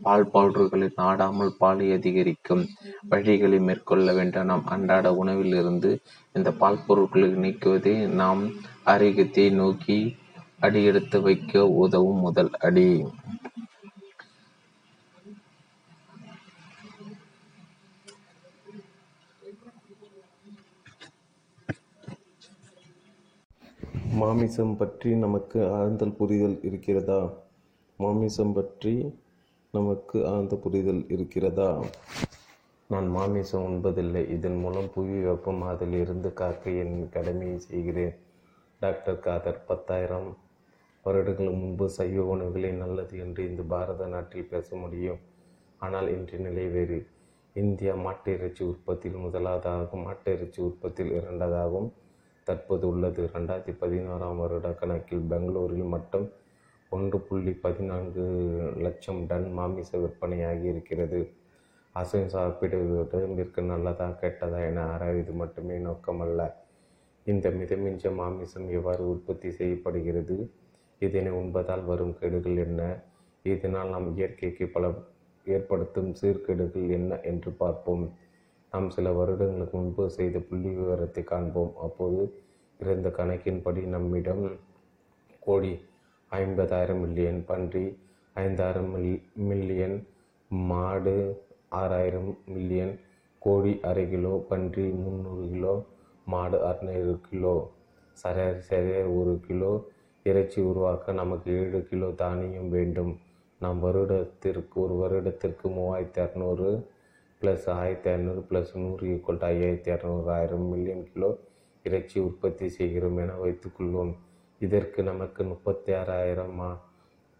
பால் பவுடர்களை நாடாமல் பாலை அதிகரிக்கும் வழிகளை மேற்கொள்ள வேண்டும். நாம் அன்றாட உணவில் இருந்து இந்த பால் பொருட்களை நீக்குவதே நாம் ஆரோக்கியத்தை நோக்கி அடியெடுத்து வைக்க உதவும் முதல் அடி. மாமிசம் பற்றி நமக்கு ஆழ்ந்த புரிதல் இருக்கிறதா? மாமிசம் பற்றி நமக்கு ஆழ்ந்த புரிதல் இருக்கிறதா? நான் மாமிசம் உண்பதில்லை. இதன் மூலம் புவி வெப்பமாதலில் இருந்து காக்க என் கடமையை செய்கிறேன். டாக்டர் காதர் பத்தாயிரம் வருடங்கள் முன்பு சைவ உணவுகளே நல்லது என்று இந்த பாரத நாட்டில் பேச முடியும். ஆனால் இன்றைய நிலை வேறு. இந்தியா மாட்டு இறைச்சி உற்பத்தியில் முதலாவதாகவும் மாட்டு இறைச்சி உற்பத்தியில் இரண்டாவதாகவும் தற்போது உள்ளது. ரெண்டாயிரத்தி பதினாறாம் வருட கணக்கில் பெங்களூரில் மட்டும் ஒன்று புள்ளி பதினான்கு லட்சம் டன் மாமிச விற்பனையாகி இருக்கிறது அசைவம் சாப்பிடுவது உடம்பிற்கு நல்லதா கெட்டதா என ஆராய்வது மட்டுமே நோக்கமல்ல. இந்த மிதமிஞ்ச மாமிசம் எவ்வாறு உற்பத்தி செய்யப்படுகிறது? இதனை உண்பதால் வரும் கேடுகள் என்ன? இதனால் நாம் இயற்கைக்கு பல ஏற்படுத்தும் சீர்கேடுகள் என்ன என்று பார்ப்போம். நாம் சில வருடங்களுக்கு முன்பு செய்த புள்ளி விவரத்தை காண்போம். அப்போது இருந்த கணக்கின்படி நம்மிடம் கோடி ஐம்பதாயிரம் மில்லியன் பன்றி ஐந்தாயிரம் மில் மில்லியன் மாடு ஆறாயிரம் மில்லியன் கோழி அரை கிலோ பன்றி முந்நூறு கிலோ மாடு அறுநூறு கிலோ சராசரி சரியாக ஒரு கிலோ இறைச்சி உருவாக்க நமக்கு ஏழு கிலோ தானியம் வேண்டும். நாம் வருடத்திற்கு ஒரு வருடத்திற்கு மூவாயிரத்தி அறநூறு ப்ளஸ் ஆயிரத்தி ஐநூறு ப்ளஸ் நூறு ஈக்குவல் டு ஐயாயிரத்தி இரநூறு ஆயிரம் மில்லியன் கிலோ இறைச்சி உற்பத்தி செய்கிறோம் என வைத்துக்கொள்வோம் இதற்கு நமக்கு முப்பத்தி ஆறாயிரம்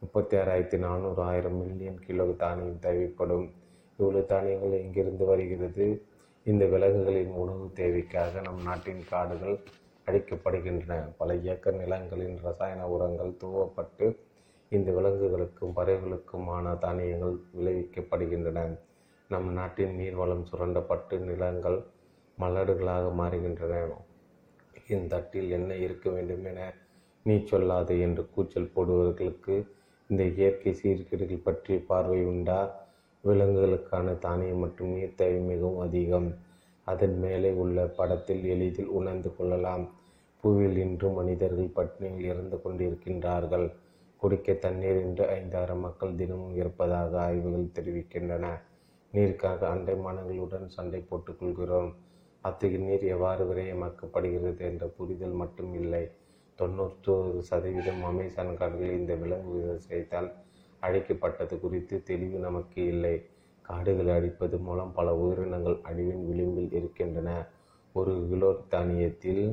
முப்பத்தி ஆறாயிரத்தி நானூறு ஆயிரம் மில்லியன் கிலோ தானியம் தேவைப்படும். இவ்வளவு தானியங்கள் எங்கிருந்து வருகிறது? இந்த விலங்குகளின் உணவு தேவைக்காக நம் நாட்டின் காடுகள் அழிக்கப்படுகின்றன. பல ஏக்கர் நிலங்களின் ரசாயன உரங்கள் தூவப்பட்டு இந்த விலங்குகளுக்கும் பறவைகளுக்குமான தானியங்கள் விளைவிக்கப்படுகின்றன. நம் நாட்டின் நீர்வளம் சுரண்டப்பட்டு நிலங்கள் மலடுகளாக மாறுகின்றன. இந்தட்டில் என்ன இருக்க வேண்டும் என நீ சொல்லாது என்று கூச்சல் போடுபவர்களுக்கு இந்த இயற்கை சீர்கேடுகள் பற்றிய பார்வை உண்டா? விலங்குகளுக்கான தானியம் மற்றும் நீர் தேவை மிகவும் அதிகம். அதன் மேலே உள்ள படத்தில் எளிதில் உணர்ந்து கொள்ளலாம். புவியில் இன்று மனிதர்கள் பட்டினியில் இறந்து கொண்டிருக்கின்றார்கள். குடிக்க தண்ணீர் என்று ஐந்தாயிரம் மக்கள் தினமும் இருப்பதாக ஆய்வுகள் தெரிவிக்கின்றன. நீருக்காக அண்டை மானங்களுடன் சண்டை போட்டுக் கொள்கிறோம் அத்தகைய நீர் எவ்வாறு விரயமாக்கப்படுகிறது என்ற புரிதல் மட்டும் இல்லை. தொண்ணூற்றோரு சதவீதம் அமேசான் காடுகளில் இந்த விலங்கு விவசாயத்தால் அழைக்கப்பட்டது குறித்து தெளிவு நமக்கு இல்லை. காடுகளை அடிப்பது மூலம் பல உயிரினங்கள் அழிவின் விளிம்பில் இருக்கின்றன. ஒரு கிலோ தானியத்தில்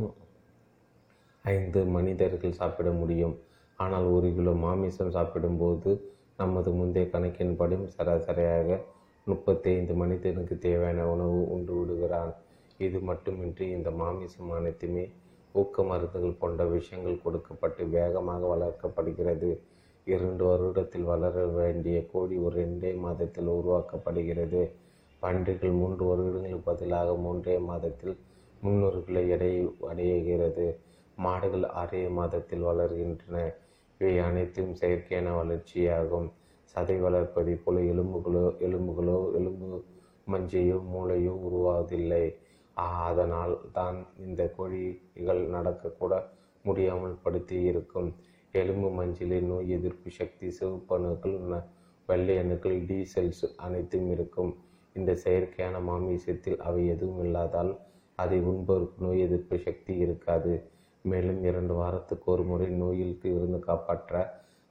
ஐந்து மனிதர்கள் சாப்பிட முடியும். ஆனால் ஒரு கிலோ மாமிசம் சாப்பிடும்போது நமது முந்தைய கணக்கின்படி சராசரியாக முப்பத்தைந்து மனிதனுக்கு தேவையான உணவு உண்டு விடுகிறான். இது மட்டுமின்றி இந்த மாமிசம் அனைத்துமே ஊக்க மருந்துகள் போன்ற விஷயங்கள் கொடுக்கப்பட்டு வேகமாக வளர்க்கப்படுகிறது. இரண்டு வருடத்தில் வளர வேண்டிய கோழி ஒரு ரெண்டே மாதத்தில் உருவாக்கப்படுகிறது. பன்றிகள் மூன்று வருடங்களுக்கு பதிலாக மூன்றே மாதத்தில் முன்னூறு கிலோ எடை அடைகிறது. மாடுகள் ஆறே மாதத்தில் வளர்கின்றன. இவை அனைத்தும் செயற்கையான வளர்ச்சியாகும். சதை வளர்ப்பதைப் போல எலும்புகளோ எலும்புகளோ எலும்பு மஞ்சையோ மூளையோ உருவாவதில்லை. அதனால் தான் இந்த கோழிகள் நடக்கக்கூட முடியாமல் படுத்தி இருக்கும் எலும்பு மஞ்சளில் நோய் எதிர்ப்பு சக்தி சிவப்பணுக்கள் வெள்ளை அணுக்கள் டி செல்ஸ் அனைத்தும் இருக்கும். இந்த செயற்கையான மாமிசத்தில் அவை எதுவும் இல்லாதால் அதை உண்பவருக்கு நோய் எதிர்ப்பு சக்தி இருக்காது. மேலும் இரண்டு வாரத்துக்கு ஒரு முறை நோயிலுக்கு இருந்து காப்பாற்ற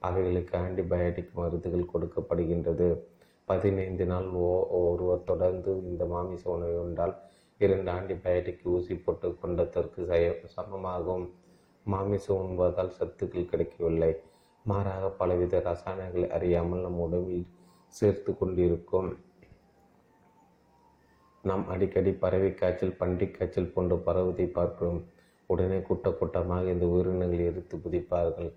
அவைகளுக்கு ஆன்டிபயோட்டிக் மருந்துகள் கொடுக்கப்படுகின்றது. பதினைந்து நாள் ஓ ஒருவர் தொடர்ந்து இந்த மாமிச உணவை உண்டால் இரண்டு ஆன்டிபயோட்டிக் ஊசி போட்டு கொண்டதற்கு சமமாகும். மாமிசம் உண்பதால் சத்துக்கள் கிடைக்கவில்லை. மாறாக பலவித ரசாயனங்களை அறியாமல் நம் உடம்பில் சேர்த்து கொண்டிருக்கும். நாம் அடிக்கடி பறவை காய்ச்சல் பன்றி காய்ச்சல் போன்ற பரவதை பார்க்கிறோம் உடனே கூட்ட கூட்டமாக இந்த உயிரினங்கள் எரித்து குதிப்பார்கள்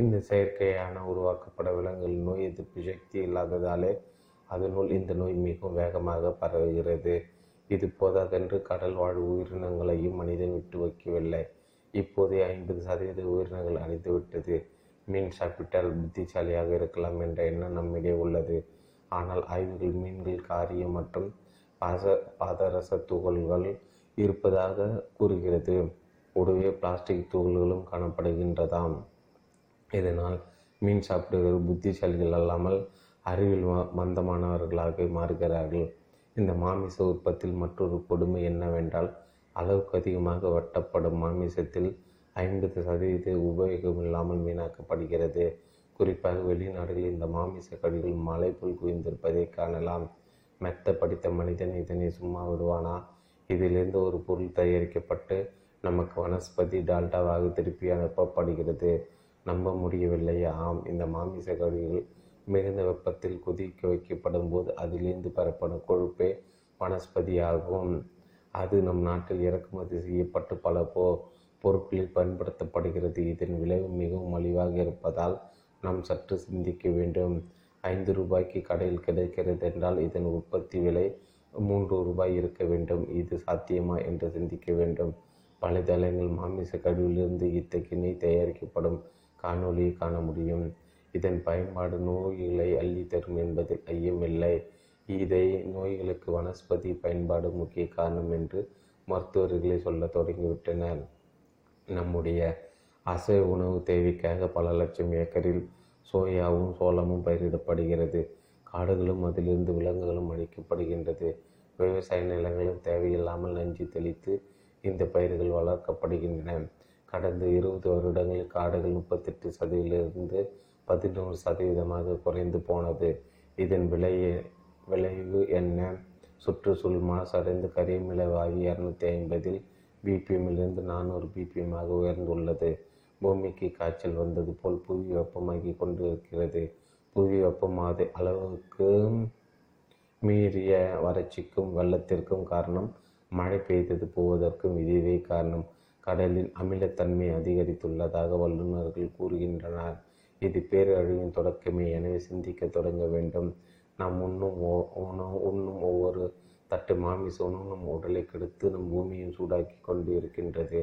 இந்த செயற்கையான உருவாக்கப்பட விலங்குகள் நோய் எதிர்ப்பு சக்தி இல்லாததாலே அதனுள் இந்த நோய் மிகவும் வேகமாக பரவுகிறது. இது போதாதென்று கடல் வாழ் உயிரினங்களையும் மனிதன் விட்டு வைக்கவில்லை. இப்போதே ஐம்பது சதவீத உயிரினங்கள் அழிந்துவிட்டது மீன் சாப்பிட்டால் புத்திசாலியாக இருக்கலாம் என்ற எண்ணம் நம்மிடையே உள்ளது. ஆனால் ஆய்வுகள் மீன்கள் காரியம் மற்றும் பாச பாதரச துகள்கள் இருப்பதாக கூறுகிறது. கூடவே பிளாஸ்டிக் துகள்களும் காணப்படுகின்றதாம். இதனால் மீன் சாப்பிடுகிற புத்திசாலிகள் அல்லாமல் அறிவில் மந்தமானவர்களாக மாறுகிறார்கள். இந்த மாமிச உற்பத்தியில் மற்றொரு கொடுமை என்னவென்றால் அளவுக்கு அதிகமாக வெட்டப்படும் மாமிசத்தில் ஐம்பது சதவீத உபயோகம் இல்லாமல் வீணாக்கப்படுகிறது குறிப்பாக வெளிநாடுகளில் இந்த மாமிச கடிகள் மலை போல் குவிந்திருப்பதை காணலாம். மெத்த படித்த மனிதன் இதனை சும்மா விடுவானா? இதிலிருந்து ஒரு பொருள் தயாரிக்கப்பட்டு நமக்கு வனஸ்பதி டால்டாவாக திருப்பி அனுப்பப்படுகிறது. நம்ப முடியவில்லை. ஆம் இந்த மாமிச கழிவுகள் மிகுந்த வெப்பத்தில் கொதிக்க வைக்கப்படும் போது அதிலிருந்து பெறப்படும் கொழுப்பே வனஸ்பதியாகும். அது நம் நாட்டில் இறக்குமதி செய்யப்பட்டு பல போ பொருட்களில் பயன்படுத்தப்படுகிறது. இதன் விளைவு மிகவும் மலிவாக இருப்பதால் நாம் சற்று சிந்திக்க வேண்டும். ஐந்து ரூபாய்க்கு கடையில் கிடைக்கிறது என்றால் இதன் உற்பத்தி விலை மூன்று ரூபாய் இருக்க வேண்டும். இது சாத்தியமா என்று சிந்திக்க வேண்டும். பல தளங்கள் மாமிச கழிவிலிருந்து இத்தகைய நெய் தயாரிக்கப்படும் காணொளியை காண முடியும். இதன் பயன்பாடு நோய்களை அள்ளி தரும் என்பதில் ஐயமில்லை. இதை நோய்களுக்கு வனஸ்பதி பயன்பாடு முக்கிய காரணம் என்று மருத்துவர்களே சொல்ல தொடங்கிவிட்டனர். நம்முடைய அசைவ உணவு தேவைக்காக பல லட்சம் ஏக்கரில் சோயாவும் சோளமும் பயிரிடப்படுகிறது. காடுகளும் அதிலிருந்து விலங்குகளும் அழிக்கப்படுகின்றது. விவசாய நிலங்களும் தேவையில்லாமல் நஞ்சு தெளித்து இந்த பயிர்கள் வளர்க்கப்படுகின்றன. கடந்த இருபது வருடங்களில் காடுகள் முப்பத்தெட்டு சதவீதத்திலிருந்து பதினோரு சதவீதமாக குறைந்து போனது. இதன் விலை விளைவு என்ன? சுற்றுச்சூழல் மாசடைந்து கரியமில வாயு இரநூத்தி ஐம்பதில் பிபிஎம்மிலிருந்து நானூறு பிபிஎம்மாக உயர்ந்துள்ளது. பூமிக்கு காய்ச்சல் வந்தது போல் புவி வெப்பமாகி கொண்டிருக்கிறது. புவி வெப்பமாத அளவுக்கு மீறிய வறட்சிக்கும் வெள்ளத்திற்கும் காரணம். மழை பெய்தது போவதற்கும் இதுவே காரணம். கடலில் அமிலத்தன்மை அதிகரித்துள்ளதாக வல்லுநர்கள் கூறுகின்றனர். இது பேரழிவின் தொடக்கமே. எனவே சிந்திக்க தொடங்க வேண்டும். நாம் உண்ணும் உணவு உண்ணும் ஒவ்வொரு தட்டு மாமிச உணவும் நம் உடலை கெடுத்து நம் பூமியும் சூடாக்கி கொண்டு இருக்கின்றது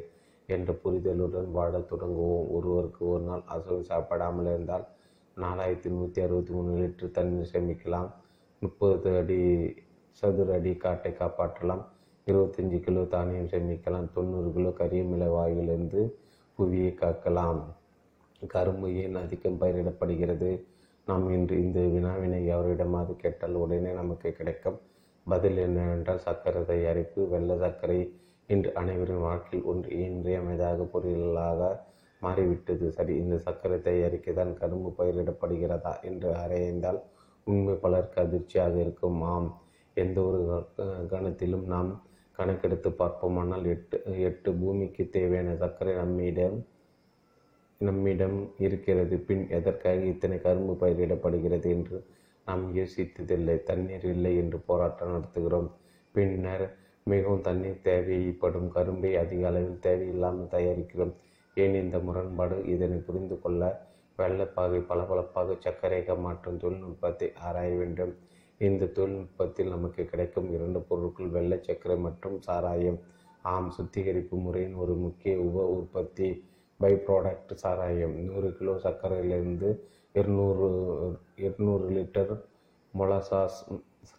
என்ற புரிதலுடன் வாழத் தொடங்குவோம். ஒருவருக்கு ஒரு நாள் அசைவம் சாப்பிடாமல் இருந்தால் நாலாயிரத்தி நூற்றி அறுபத்தி மூணு லிட்டர் தண்ணீர் சேமிக்கலாம். முப்பது அடி சதுர அடி காட்டை காப்பாற்றலாம். இருபத்தஞ்சி கிலோ தானியம் சேமிக்கலாம் தொண்ணூறு கிலோ கரியமில வாயிலிருந்து புவியை காக்கலாம். கரும்பு ஏன் அதிகம் பயிரிடப்படுகிறது? நாம் இன்று இந்த வினாவினை எவரிடமாவது கேட்டால் உடனே நமக்கு கிடைக்கும் பதில் என்னவென்றால் சர்க்கரை தயாரிப்பு வெள்ளை சர்க்கரை இன்று அனைவரின் வாழ்க்கையில் ஒன்று இன்றியமைதாக பொருளாக மாறிவிட்டது. சரி இந்த சர்க்கரை தயாரிக்க தான் கரும்பு பயிரிடப்படுகிறதா என்று அறைந்தால் உண்மை பலருக்கு அதிர்ச்சியாக இருக்கும். ஆம் எந்த ஒரு கணத்திலும் நாம் கணக்கெடுத்து பார்ப்போமானால் எட்டு எட்டு பூமிக்கு தேவையான சர்க்கரை நம்மிடம் நம்மிடம் இருக்கிறது. பின் எதற்காக இத்தனை கரும்பு பயிரிடப்படுகிறது என்று நாம் யோசித்ததில்லை. தண்ணீர் இல்லை என்று போராட்டம் நடத்துகிறோம். பின்னர் மிகவும் தண்ணீர் தேவைப்படும் கரும்பை அதிக அளவில் தேவையில்லாமல் தயாரிக்கிறோம். ஏன் இந்த முரண்பாடு? இதனை புரிந்து கொள்ள வெள்ளப்பாகை பளபளப்பாக சர்க்கரையாக மாற்றும் தொழில்நுட்பத்தை ஆராய வேண்டும். இந்த தொழில்நுட்பத்தில் நமக்கு கிடைக்கும் இரண்டு பொருட்கள் வெள்ளை சர்க்கரை மற்றும் சாராயம். ஆம் சுத்திகரிப்பு முறையின் ஒரு முக்கிய உப உற்பத்தி பை ப்ராடக்ட் சாராயம். நூறு கிலோ சர்க்கரையிலிருந்து இருநூறு இருநூறு லிட்டர் மொலசாஸ்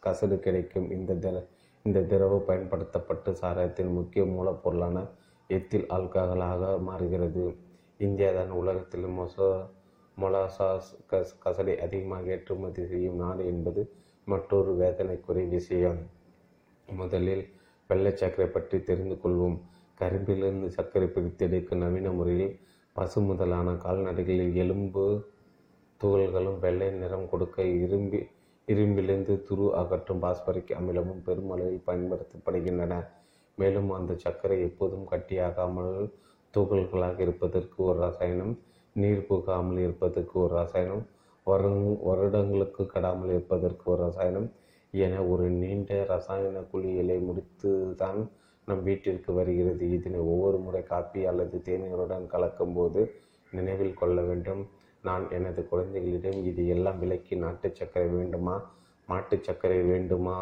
கசடு கிடைக்கும். இந்த திர இந்த திரவ பயன்படுத்தப்பட்டு சாராயத்தின் முக்கிய மூலப்பொருளான எத்தில் ஆல்கஹாலாக மாறுகிறது. இந்தியா தான் உலகத்தில் மொசோ மொலாசாஸ் கஸ் கசடை அதிகமாக ஏற்றுமதி செய்யும் நாடு என்பது மற்றொரு வேதனைக்குரிய விஷயம். முதலில் வெள்ளை சர்க்கரை பற்றி தெரிந்து கொள்வோம். கரும்பிலிருந்து சர்க்கரை பிரித்தெடுக்கும் நவீன முறையில் பசு முதலான கால்நடைகளில் எலும்பு துகள்களும் வெள்ளை நிறம் கொடுக்க இரும்பி இரும்பிலிருந்து துரு அகற்றும் பாஸ்பரிக் அமிலமும் பெருமளவில் பயன்படுத்தப்படுகின்றன. மேலும் அந்த சர்க்கரை எப்போதும் கட்டியாகாமல் துகள்களாக இருப்பதற்கு ஒரு ரசாயனம் நீர் புகாமல் இருப்பதற்கு ஒரு ரசாயனம் வருங் வருடங்களுக்கு கடாமல் இருப்பதற்கு ஒரு ரசாயனம். என ஒரு நீண்ட ரசாயன குளியலை முடித்து தான் நம் வீட்டிற்கு வருகிறது. இதனை ஒவ்வொரு முறை காப்பி அல்லது தேநீருடன் கலக்கும்போது நினைவில் கொள்ள வேண்டும். நான் எனது குழந்தைகளிடம் இது எல்லாம் விலக்கி நாட்டு சர்க்கரை வேண்டுமா? மாட்டு சர்க்கரை வேண்டுமா?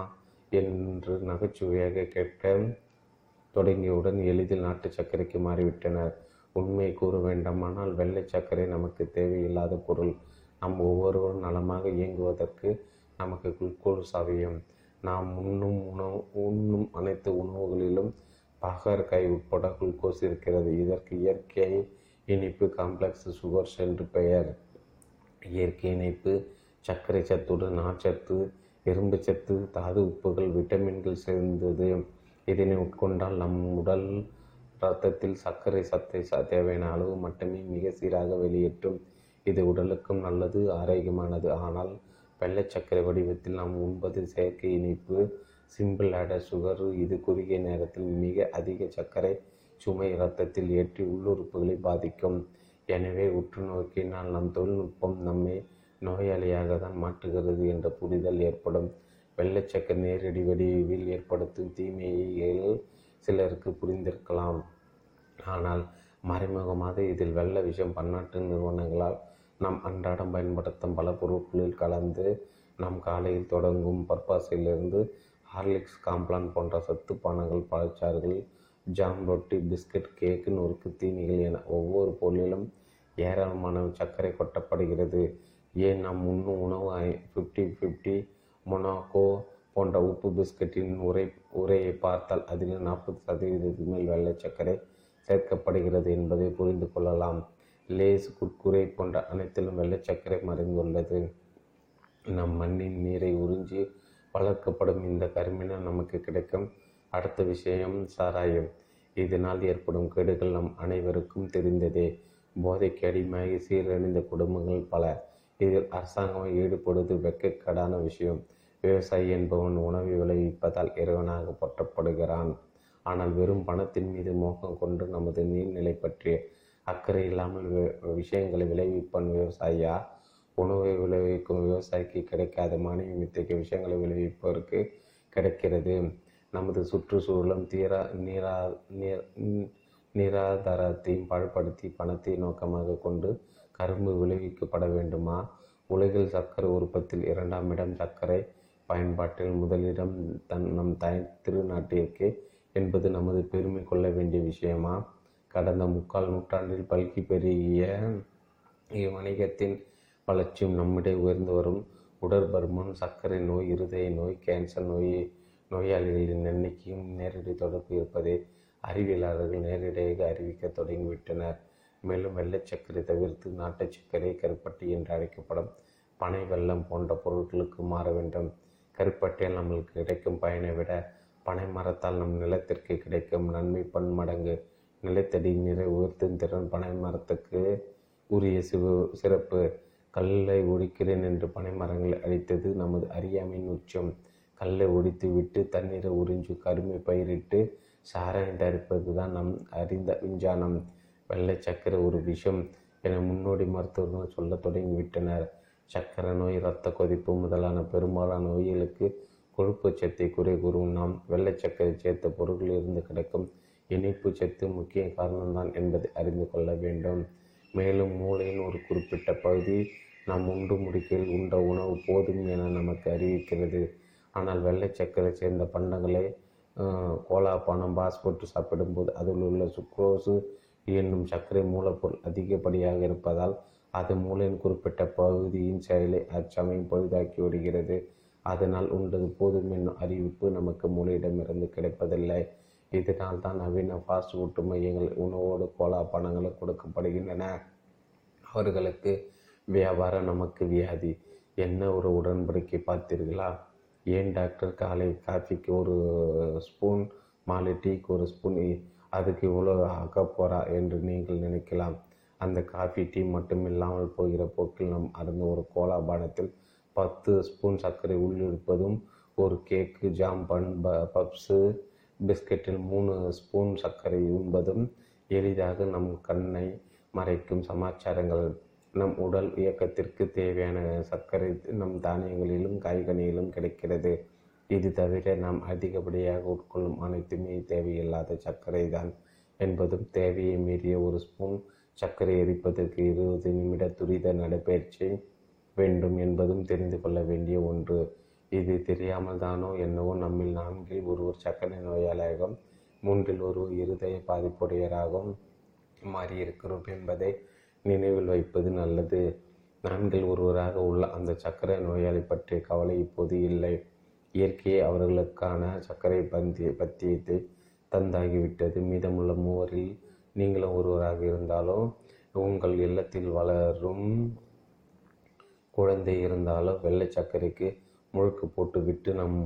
என்று நகைச்சுவையாக கேட்க தொடங்கியவுடன் எளிதில் நாட்டு சர்க்கரைக்கு மாறிவிட்டனர். உண்மை கூற வேண்டாமானால் வெள்ளை சர்க்கரை நமக்கு தேவையில்லாத பொருள். நம் ஒவ்வொருவரும் நலமாக இயங்குவதற்கு நமக்கு குளுக்கோஸ் அவசியம் நாம் உண்ணும் உணவு உண்ணும் அனைத்து உணவுகளிலும் பாகற்காய் உட்பட குளுக்கோஸ் இருக்கிறது. இதற்கு இயற்கை இனிப்பு காம்ப்ளெக்ஸ் சுகர்ஸ் என்று பெயர் இயற்கை இணைப்பு சர்க்கரை சத்துடன் நார்ச்சத்து இரும்பு சத்து தாது உப்புகள் விட்டமின்கள் சேர்ந்தது. இதனை உட்கொண்டால் நம் உடல் இரத்தத்தில் சர்க்கரை சத்தை தேவையான அளவு மட்டுமே மிக சீராக வெளியேற்றும். இது உடலுக்கும் நல்லது ஆரோக்கியமானது. ஆனால் வெள்ளை வடிவத்தில் நாம் உண்பது செயற்கை இனிப்பு சிம்பிள் ஆடர் சுகர் இது குறுகிய நேரத்தில் மிக அதிக சர்க்கரை சுமை இரத்தத்தில் ஏற்றி உள்ளுறுப்புகளை பாதிக்கும். எனவே உற்று நோக்கினால் நம் தொழில்நுட்பம் நம்மை நோயாளியாக தான் மாற்றுகிறது என்ற புரிதல் ஏற்படும். வெள்ளைச்சக்கரை நேரடி வடிவில் ஏற்படுத்தும் தீமையில் சிலருக்கு புரிந்திருக்கலாம். ஆனால் மறைமுகமாக இதில் வெள்ள விஷம் பன்னாட்டு நிறுவனங்களால் நாம் அன்றாடம் பயன்படுத்தும் பல பொருட்களில் கலந்து நாம் காலையில் தொடங்கும் பர்பாஸிலிருந்து ஹார்லிக்ஸ் காம்ப்ளான் போன்ற சத்து பானங்கள் பழச்சாறுகள் ஜாம் ரொட்டி பிஸ்கட் கேக்கு நொறுக்கு தீனிகள் என ஒவ்வொரு பொருளிலும் ஏராளமான சர்க்கரை கொட்டப்படுகிறது. ஏன் நாம் உண்ணும் உணவு ஃபிஃப்டி ஃபிஃப்டி மொனாக்கோ போன்ற உப்பு பிஸ்கட்டின் உரை உரையை பார்த்தால் அதில் நாற்பது சதவீதத்துக்கு மேல் வெள்ளை சர்க்கரை சேர்க்கப்படுகிறது என்பதை புரிந்து கொள்ளலாம். லேஸ் குர்குரே போன்ற அனைத்திலும் வெள்ளச்சக்கரை மறைந்துள்ளது நம் மண்ணின் நீரை உறிஞ்சி வளர்க்கப்படும் இந்த கருமினம் நமக்கு கிடைக்கும். அடுத்த விஷயம் சாராயம். இதனால் ஏற்படும் கேடுகள் நம் அனைவருக்கும் தெரிந்ததே. போதைக்கு அடிமையாக சீரழிந்த குடும்பங்கள் பல. இதில் அரசாங்கம் ஈடுபடுவது வெக்கக்கடான விஷயம். விவசாயி என்பவன் உணவை விளைவிப்பதால் இறைவனாக போற்றப்படுகிறான். ஆனால் வெறும் பணத்தின் மீது மோகம் கொண்டு நமது நீர்நிலை பற்றிய அக்கறை இல்லாமல் வி- விஷயங்களை விளைவிப்பன் விவசாயியா? உணவை விளைவிக்கும் விவசாயிக்கு கிடைக்காத மானியம் இத்தகைய விஷயங்களை விளைவிப்பவருக்கு கிடைக்கிறது. நமது சுற்றுச்சூழலும் தீரா நீரா நீர் நீ- நீராதாரத்தையும் பாழ்படுத்தி பணத்தை நோக்கமாக கொண்டு கரும்பு விளைவிக்கப்பட வேண்டுமா? உலகில் சர்க்கரை உற்பத்தியில் இரண்டாம் இடம் சர்க்கரை பயன்பாட்டில் முதலிடம் தன் நம் தாய் திருநாட்டிற்கு என்பது நமது பெருமை கொள்ள வேண்டிய விஷயமா? கடந்த முக்கால் நூற்றாண்டில் பல்கி பெருகிய இவ்வணிகத்தின் வளர்ச்சியும் நம்மிடையே உயர்ந்து வரும். உடற்பருமன் சர்க்கரை நோய் இருதய நோய் கேன்சர் நோய் நோயாளிகளின் எண்ணிக்கையும் நேரடி தொடர்பு இருப்பதை அறிவியலாளர்கள் நேரடியாக அறிவிக்க தொடங்கிவிட்டனர். மேலும் வெள்ளச்சர்க்கரை தவிர்த்து நாட்டு சர்க்கரை கருப்பட்டி என்று அழைக்கப்படும் பனை வெள்ளம் போன்ற பொருட்களுக்கு மாற வேண்டும். கருப்பட்டியால் நம்மளுக்கு கிடைக்கும் பயனை விட பனை மரத்தால் நம் நிலத்திற்கு கிடைக்கும் நன்மை பன்மடங்கு. நிலத்தடி நீரை உயர்த்தும் திறன் பனை மரத்துக்கு உரிய சிவு சிறப்பு. கல்லை ஒடிக்கிறேன் என்று பனை மரங்களை அழித்தது நமது அறியாமையின் உச்சம். கல்லை ஒடித்து விட்டு தண்ணீரை உறிஞ்சு கருமை பயிரிட்டு சாராயம் தரிப்பது தான் நம் அறிந்த விஞ்ஞானம். வெள்ளை சக்கரை ஒரு விஷம் என முன்னோடி மருத்துவர்கள் சொல்ல தொடங்கிவிட்டனர். சக்கரை நோய் இரத்த கொதிப்பு முதலான பெரும்பாலான நோய்களுக்கு கொழுப்பு சத்தை குறை கூறும் நாம் வெள்ளை சர்க்கரை சேர்த்த பொருட்களில் இருந்து கிடைக்கும் இனிப்பு சத்து முக்கிய காரணம்தான் என்பதை அறிந்து கொள்ள வேண்டும். மேலும் மூளையின் ஒரு குறிப்பிட்ட பகுதி நாம் உண்டு முடிக்கையில் உண்ட உணவு போதும் என நமக்கு அறிவிக்கிறது. ஆனால் வெள்ளை சர்க்கரை சேர்ந்த பண்டங்களை கோலா பணம் பாஸ்போர்ட் சாப்பிடும்போது அதில் உள்ள சுக்ரோசு என்னும் சர்க்கரை மூலப்பொருள் அதிகப்படியாக இருப்பதால் அது மூளையின் குறிப்பிட்ட பகுதியின் செயலை அச்சமயம் பொழுதாக்கி விடுகிறது. அதனால் உண்டது போதும் என்னும் அறிவிப்பு நமக்கு மூளையிடமிருந்து கிடைப்பதில்லை. இதனால் தான் நவீன ஃபாஸ்ட் ஃபுட் மையங்கள் உணவோடு கோலா பணங்களை கொடுக்கப்படுகின்றன. அவர்களுக்கு வியாபாரம் நமக்கு வியாதி. என்ன ஒரு உடன்படிக்கை பார்த்தீர்களா? ஏன் டாக்டர் காலை காஃபிக்கு ஒரு ஸ்பூன் மாலை டீக்கு ஒரு ஸ்பூன் அதுக்கு இவ்வளோ ஆக்க போகிறா என்று நீங்கள் நினைக்கலாம். அந்த காஃபி டீ மட்டும் இல்லாமல் போகிற போக்கில் நம் அருந்த ஒரு கோலா பானத்தில் பத்து ஸ்பூன் சர்க்கரை உள்ளிருப்பதும் ஒரு கேக்கு ஜாம் பன் ப பப்ஸு பிஸ்கட்டில் மூணு ஸ்பூன் சர்க்கரை உண்பதும் எளிதாக நம் கண்ணை மறைக்கும் சமாச்சாரங்கள். நம் உடல் இயக்கத்திற்கு தேவையான சர்க்கரை நம் தானியங்களிலும் காய்கனிகளிலும் கிடைக்கிறது. இது தவிர நாம் அதிகப்படியாக உட்கொள்ளும் அனைத்துமே தேவையில்லாத சர்க்கரை தான் என்பதும் தேவையை மீறிய ஒரு ஸ்பூன் சர்க்கரை எரிப்பதற்கு இருபது நிமிட துரித நடைபயிற்சி வேண்டும் என்பதும் தெரிந்து கொள்ள வேண்டிய ஒன்று. இது தெரியாமல் தானோ என்னவோ நம்மில் நான்கில் ஒருவர் சர்க்கரை நோயாளியாகவும் மூன்றில் ஒரு இருதய பாதிப்புடையராகவும் மாறியிருக்கிறோம் என்பதை நினைவில் வைப்பது நல்லது. நான்கில் ஒருவராக உள்ள அந்த சக்கரை நோயாளி பற்றிய கவலை இப்போது இல்லை. இயற்கையே அவர்களுக்கான சர்க்கரை பந்தி பத்தியத்தை தந்தாகிவிட்டது. மீதமுள்ள மூவரில் நீங்களும் ஒருவராக இருந்தாலும் உங்கள் இல்லத்தில் வளரும் குழந்தை இருந்தாலும் வெள்ளை சர்க்கரைக்கு முழுக்கு போட்டுவிட்டு நம்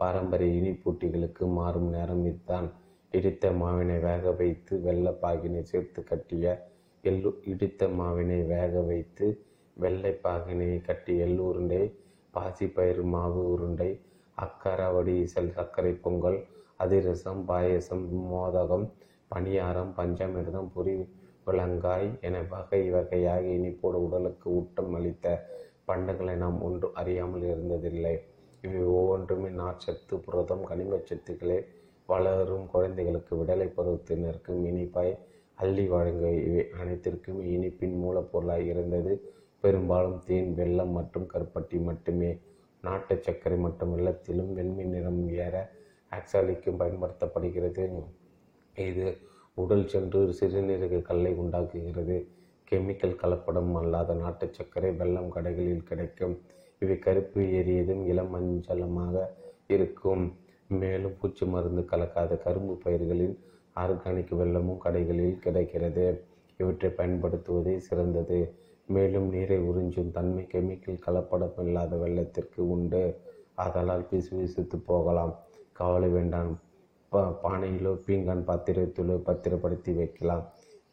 பாரம்பரிய இனிப்பூட்டிகளுக்கு மாறும் நேரம் இதுதான் இடித்த மாவினை வேக வைத்து வெள்ளை பாகினை சேர்த்து கட்டிய எள்ளு இடித்த மாவினை வேக வைத்து வெள்ளை பாகினை கட்டி எள்ளு உருண்டை பாசிப்பயிறு மாவு உருண்டை அக்கரை வடிசல் சர்க்கரை பொங்கல் அதிரசம் பாயசம் மோதகம் பணியாரம் பஞ்சமிர்தம் பொரி விளங்காய் என வகை வகையாக இனிப்போடு உடலுக்கு ஊட்டம் அளித்த பண்டங்களை நாம் ஒன்று அறியாமல் இருந்ததில்லை. இவை ஒவ்வொன்றுமே நார்ச்சத்து புரதம் கனிமச்சத்துக்களை வளரும் குழந்தைகளுக்கு விடலை பருவத்தினருக்கு இனிப்பாய் அள்ளி வழங்க இவை அனைத்திற்கும் இனிப்பின் மூலப்பொருளாக இருந்தது. பெரும்பாலும் தேன் வெள்ளம் மற்றும் கருப்பட்டி மட்டுமே. நாட்டு சர்க்கரை மற்றும் வெள்ளத்திலும் வெண்மை நிறம் ஏற ஆக்சாலிக்கும் பயன்படுத்தப்படுகிறது. இது உடல் சென்று சிறுநீரக கல்லை உண்டாக்குகிறது. கெமிக்கல் கலப்படம் அல்லாத நாட்டு சர்க்கரை வெள்ளம் கடைகளில் கிடைக்கும். இவை கருப்பு ஏறியதும் இளம் மஞ்சளமாக இருக்கும். மேலும் பூச்சி மருந்து கலக்காத கரும்பு பயிர்களின் ஆர்கானிக் வெள்ளமும் கடைகளில் கிடைக்கிறது. இவற்றை பயன்படுத்துவதே சிறந்தது. மேலும் நீரை உறிஞ்சும் தன்மை கெமிக்கல் கலப்படம் இல்லாத வெள்ளத்திற்கு உண்டு. ஆதலால் பிசுபிசுத்து போகலாம். கவலை வேண்டாம். பா பானையிலோ பீங்கான் பாத்திரத்திலோ பத்திரப்படுத்தி வைக்கலாம்.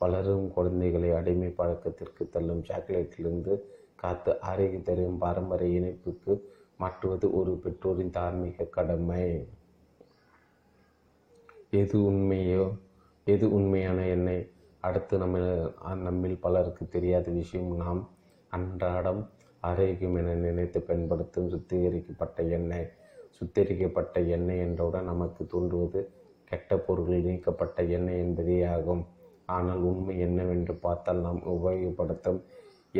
வளரும் குழந்தைகளை அடிமை பழக்கத்திற்கு தள்ளும் சாக்லேட்டிலிருந்து காத்து ஆரோக்கிய தரும் பாரம்பரிய இணைப்புக்கு மாற்றுவது ஒரு பெற்றோரின் தார்மீக கடமை. எது உண்மையோ எது உண்மையான எண்ணெய் அடுத்து நம்ம நம்மில் பலருக்கு தெரியாத விஷயம் நாம் அன்றாடம் ஆரோக்கியம் என நினைத்து பயன்படுத்தும் சுத்திகரிக்கப்பட்ட எண்ணெய் சுத்திகரிக்கப்பட்ட எண்ணெய் என்றவுடன் நமக்கு தோன்றுவது கெட்ட பொருட்கள் நீக்கப்பட்ட எண்ணெய் என்பதே ஆகும் ஆனால் உண்மை என்னவென்று பார்த்தால் நாம் உபயோகப்படுத்தும்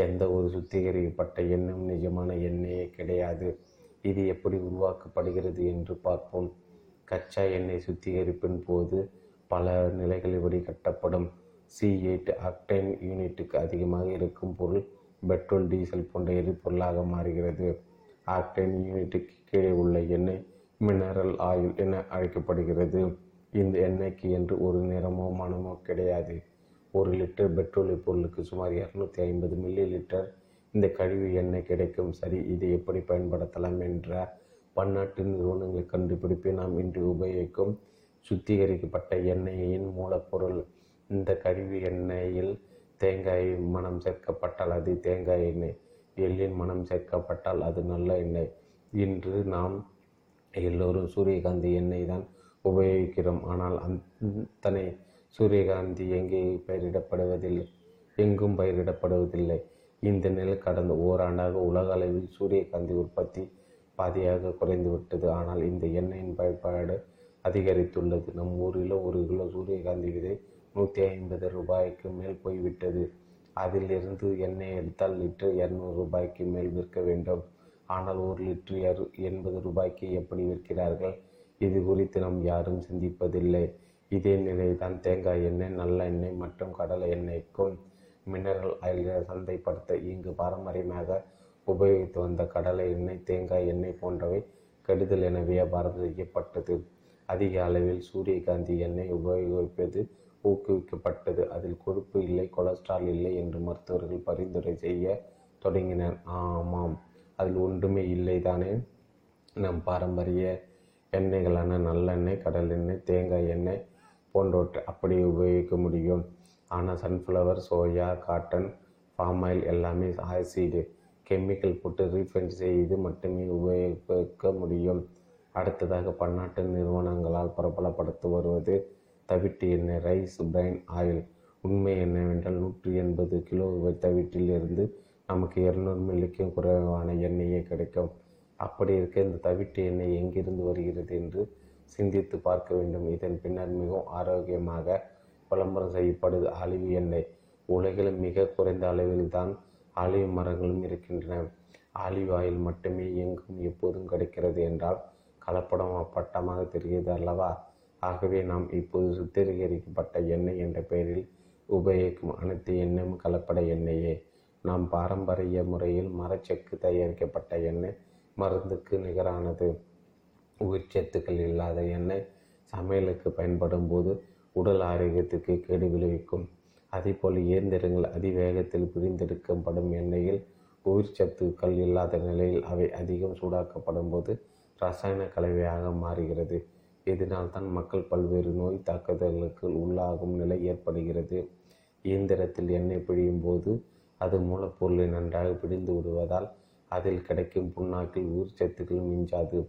எந்த ஒரு சுத்திகரிக்கப்பட்ட எண்ணம் நிஜமான எண்ணெயே கிடையாது. இது எப்படி உருவாக்கப்படுகிறது என்று பார்ப்போம். கச்சா எண்ணெய் சுத்திகரிப்பின் போது பல நிலைகளில் வடிகட்டப்படும் சி எயிட் ஆக்டைன் யூனிட்டுக்கு அதிகமாக இருக்கும் பொருள் பெட்ரோல் டீசல் போன்ற எரிபொருளாக மாறுகிறது. ஆக்டைன் யூனிட்டுக்கு கீழே உள்ள எண்ணெய் மினரல் ஆயில் என அழைக்கப்படுகிறது. இந்த எண்ணெய்க்கு என்று ஒரு நிறமோ மனமோ கிடையாது. ஒரு லிட்டர் பெட்ரோல் பொருளுக்கு சுமார் இரநூத்தி ஐம்பது மில்லி லிட்டர் இந்த கழிவு எண்ணெய் கிடைக்கும். சரி இதை எப்படி பயன்படுத்தலாம் என்ற பன்னாட்டு நிறுவனங்களை கண்டுபிடிப்பை நாம் இன்று உபயோகிக்கும். சுத்திகரிக்கப்பட்ட எண்ணெயின் மூலப்பொருள். இந்த கழிவு எண்ணெயில் தேங்காய் மனம் சேர்க்கப்பட்டால் அது தேங்காய் எண்ணெய். எள்ளின் மனம் சேர்க்கப்பட்டால் அது நல்ல எண்ணெய். இன்று நாம் எல்லோரும் சூரியகாந்தி எண்ணெய் தான் உபயோகிக்கிறோம். ஆனால் அத்தனை சூரியகாந்தி எங்கே பயிரிடப்படுவதில்லை? எங்கும் பயிரிடப்படுவதில்லை. இந்த நிலை கடந்த ஓராண்டாக உலக அளவில் சூரியகாந்தி உற்பத்தி பாதியாக குறைந்துவிட்டது. ஆனால் இந்த எண்ணெயின் பயன்பாடு அதிகரித்துள்ளது. நம் ஊரில் ஒரு கிலோ சூரியகாந்தி விதை நூற்றி ஐம்பது ரூபாய்க்கு மேல் போய்விட்டது. அதிலிருந்து எண்ணெய் எடுத்தால் லிட்டர் இரநூறு ரூபாய்க்கு மேல் விற்க வேண்டும். ஆனால் ஒரு லிட்டர் எண்பது ரூபாய்க்கு எப்படி விற்கிறார்கள்? இது குறித்து நாம் யாரும் சிந்திப்பதில்லை. இதே நிலைதான் தேங்காய் எண்ணெய் நல்ல எண்ணெய் மற்றும் கடலை எண்ணெய்க்கும் மினரல் ஆயில்களை சந்தைப்படுத்த இங்கு பாரம்பரியமாக உபயோகித்து வந்த கடலை எண்ணெய் தேங்காய் எண்ணெய் போன்றவை கெடுதல் என வியாபாரம் செய்யப்பட்டது அதிக அளவில் சூரியகாந்தி எண்ணெய் உபயோகிப்பது ஊக்குவிக்கப்பட்டது. அதில் கொழுப்பு இல்லை கொலஸ்ட்ரால் இல்லை என்று மருத்துவர்கள் பரிந்துரை செய்ய தொடங்கினர். ஆமாம் அதில் ஒன்றுமே இல்லை தானே நம் பாரம்பரிய எண்ணெய்களான நல்லெண்ணெய் கடலெண்ணெய் தேங்காய் எண்ணெய் போன்றவற்றை அப்படியே உபயோகிக்க முடியும். ஆனால் sunflower soya cotton palm oil எல்லாமே ஆசிடு கெமிக்கல் போட்டு ரீஃபண்ட் செய்து மட்டுமே உபயோகிக்க முடியும். அடுத்ததாக பன்னாட்டு நிறுவனங்களால் பிரபலப்படுத்தி வருவது தவிட்டு எண்ணெய் ரைஸ் பிரைன் ஆயில் உண்மை என்னவென்றால் நூற்றி எண்பது கிலோ தவிட்டில் இருந்து நமக்கு இருநூறு மில்லிக்கும் குறைவான எண்ணெயே கிடைக்கும். அப்படி இருக்க இந்த தவிட்டு எண்ணெய் எங்கிருந்து வருகிறது என்று சிந்தித்து பார்க்க வேண்டும். இதன் பின்னர் மிகவும் ஆரோக்கியமாக விளம்பரம் செய்யப்படுது. ஆலிவ் எண்ணெய் உலகில் மிக குறைந்த அளவில் தான் ஆலிவ் மரங்களும் இருக்கின்றன. ஆலிவ் ஆயில் மட்டுமே எங்கும் எப்போதும் கிடைக்கிறது என்றால் கலப்படம் அப்பட்டமாக தெரிகிறது அல்லவா? ஆகவே நாம் இப்போது சுத்திகரிக்கப்பட்ட எண்ணெய் என்ற பெயரில் உபயோகிக்கும் அனைத்து எண்ணெயும் கலப்பட எண்ணெயே. நாம் பாரம்பரிய முறையில் மரச்செக்கு தயாரிக்கப்பட்ட எண்ணெய் மருந்துக்கு நிகரானது. உயிர்ச்சத்துக்கள் இல்லாத எண்ணெய் சமையலுக்கு பயன்படும் போது உடல் ஆரோக்கியத்துக்கு கேடு விளைவிக்கும். அதேபோல் இயந்திரங்கள் அதிவேகத்தில் பிரிந்தெடுக்கப்படும் எண்ணெயில் உயிர்ச்சத்துக்கள் இல்லாத நிலையில் அவை அதிகம் சூடாக்கப்படும் போது ரசாயன கலவையாக மாறுகிறது. இதனால் தான் மக்கள் பல்வேறு நோய் தாக்குதல்களுக்கு உள்ளாகும் நிலை ஏற்படுகிறது. இயந்திரத்தில் எண்ணெய் பிழியும் போது அது மூலப்பொருளை நன்றாக பிடிந்து விடுவதால் அதில் கிடைக்கும் புண்ணாக்கில் உயிர்ச்சத்துக்கள் மிஞ்சாது.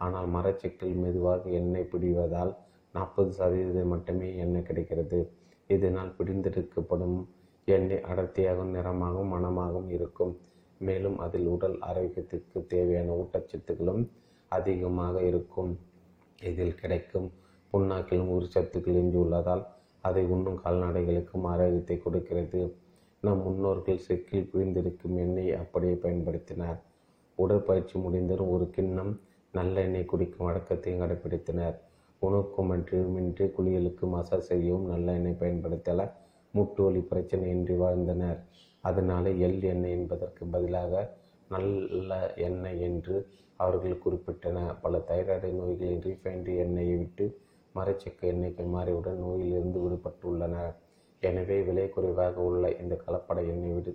ஆனால் மரச்செக்கில் மெதுவாக எண்ணெய் பிடிவதால் நாற்பது சதவீதம் மட்டுமே எண்ணெய் கிடைக்கிறது. இதனால் பிடிந்தெடுக்கப்படும் எண்ணெய் அடர்த்தியாகவும் நிறமாகவும் மனமாகவும் இருக்கும். மேலும் அதில் உடல் ஆரோக்கியத்திற்கு தேவையான ஊட்டச்சத்துக்களும் அதிகமாக இருக்கும். இதில் கிடைக்கும் புண்ணாக்கிலும் ஊர் சத்துக்கள் எஞ்சியுள்ளதால் அதை உண்ணும் கால்நடைகளுக்கும் ஆரோக்கியத்தை கொடுக்கிறது. நம் முன்னோர்கள் செக்கில் பிழிந்திருக்கும் எண்ணெயை அப்படியே பயன்படுத்தினார். உடற்பயிற்சி முடிந்ததும் ஒரு கிண்ணம் நல்ல எண்ணெய் குடிக்கும் வழக்கத்தையும் கடைபிடித்தனர் உணவுக்கு மட்டுமின்றி குளியலுக்கு மசாஜ் செய்யவும் நல்ல எண்ணெய் பயன்படுத்தல முட்டு வலி பிரச்சனையின்றி வாழ்ந்தனர். அதனால எள் எண்ணெய் என்பதற்கு பதிலாக நல்ல எண்ணெய் என்று அவர்கள் குறிப்பிட்டனர் பல தைராய்டு நோய்களின் ரீஃபைன்டு எண்ணெயை விட்டு மரச்சக்க எண்ணெய்க்கு மாறியுடன் நோயிலிருந்து விடுபட்டுள்ளனர். எனவே விலை குறைவாக உள்ள இந்த கலப்பட எண்ணெய் விடு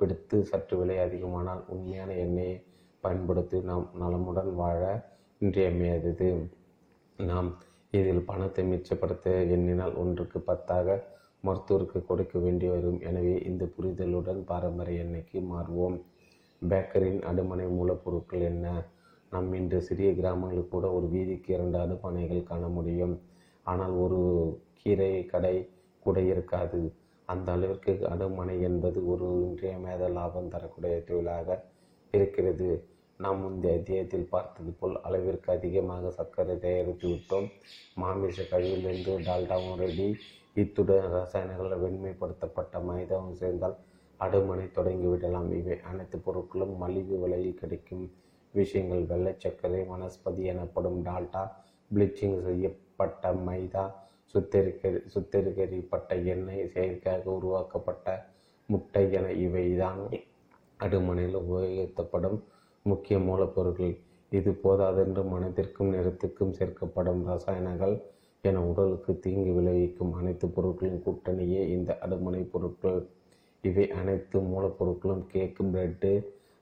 விடுத்து சற்று விலை அதிகமானால் உண்மையான எண்ணெயை பயன்படுத்தி நாம் நலமுடன் வாழ இன்றியமையாதது. நாம் இதில் பணத்தை மிச்சப்படுத்த எண்ணினால் ஒன்றுக்கு பத்தாக மருத்துவருக்கு கொடுக்க வேண்டி வரும். எனவே இந்த புரிதலுடன் பாரம்பரிய எண்ணெய்க்கு மாறுவோம். பேக்கரியின் அடுமனை மூலப்பொருட்கள் என்ன? நம் இன்று சிறிய கிராமங்களில் கூட ஒரு வீதிக்கு இரண்டு அடுமனைகள் காண முடியும். ஆனால் ஒரு கீரை கடை கூட இருக்காது. அந்த அளவிற்கு அடுமனை என்பது ஒரு இன்றியமேத லாபம் தரக்கூடிய தொழிலாக இருக்கிறது. நாம் முந்தைய அத்தியாயத்தில் பார்த்தது போல் அளவிற்கு அதிகமாக சர்க்கரை தயாரித்து விட்டோம். மாமிச கழிவிலிருந்து டால்டாவும் ரெடி. இத்துடன் ரசாயனங்கள் வெண்மைப்படுத்தப்பட்ட மைதாவும் சேர்ந்தால் அடுமனை தொடங்கிவிடலாம் இவை அனைத்து பொருட்களும் மலிவு விலையில் கிடைக்கும் விஷயங்கள். வெள்ளை சர்க்கரை வனஸ்பதி எனப்படும் டால்டா ப்ளீச்சிங் செய்யப்பட்ட மைதா சுத்திகரி சுத்திகரிக்கப்பட்ட எண்ணெய் செயற்கையாக உருவாக்கப்பட்ட முட்டை என இவைதான். அடுமனையில் உபயோகிக்கப்படும் முக்கிய மூலப்பொருட்கள். இது போதாதென்று மனதிற்கும் நிறத்திற்கும் சேர்க்கப்படும் ரசாயனங்கள் என உடலுக்கு தீங்கு விளைவிக்கும் அனைத்து பொருட்களின் கூட்டணியே இந்த அடுமனை பொருட்கள். இவை அனைத்து மூலப்பொருட்களும் cake bread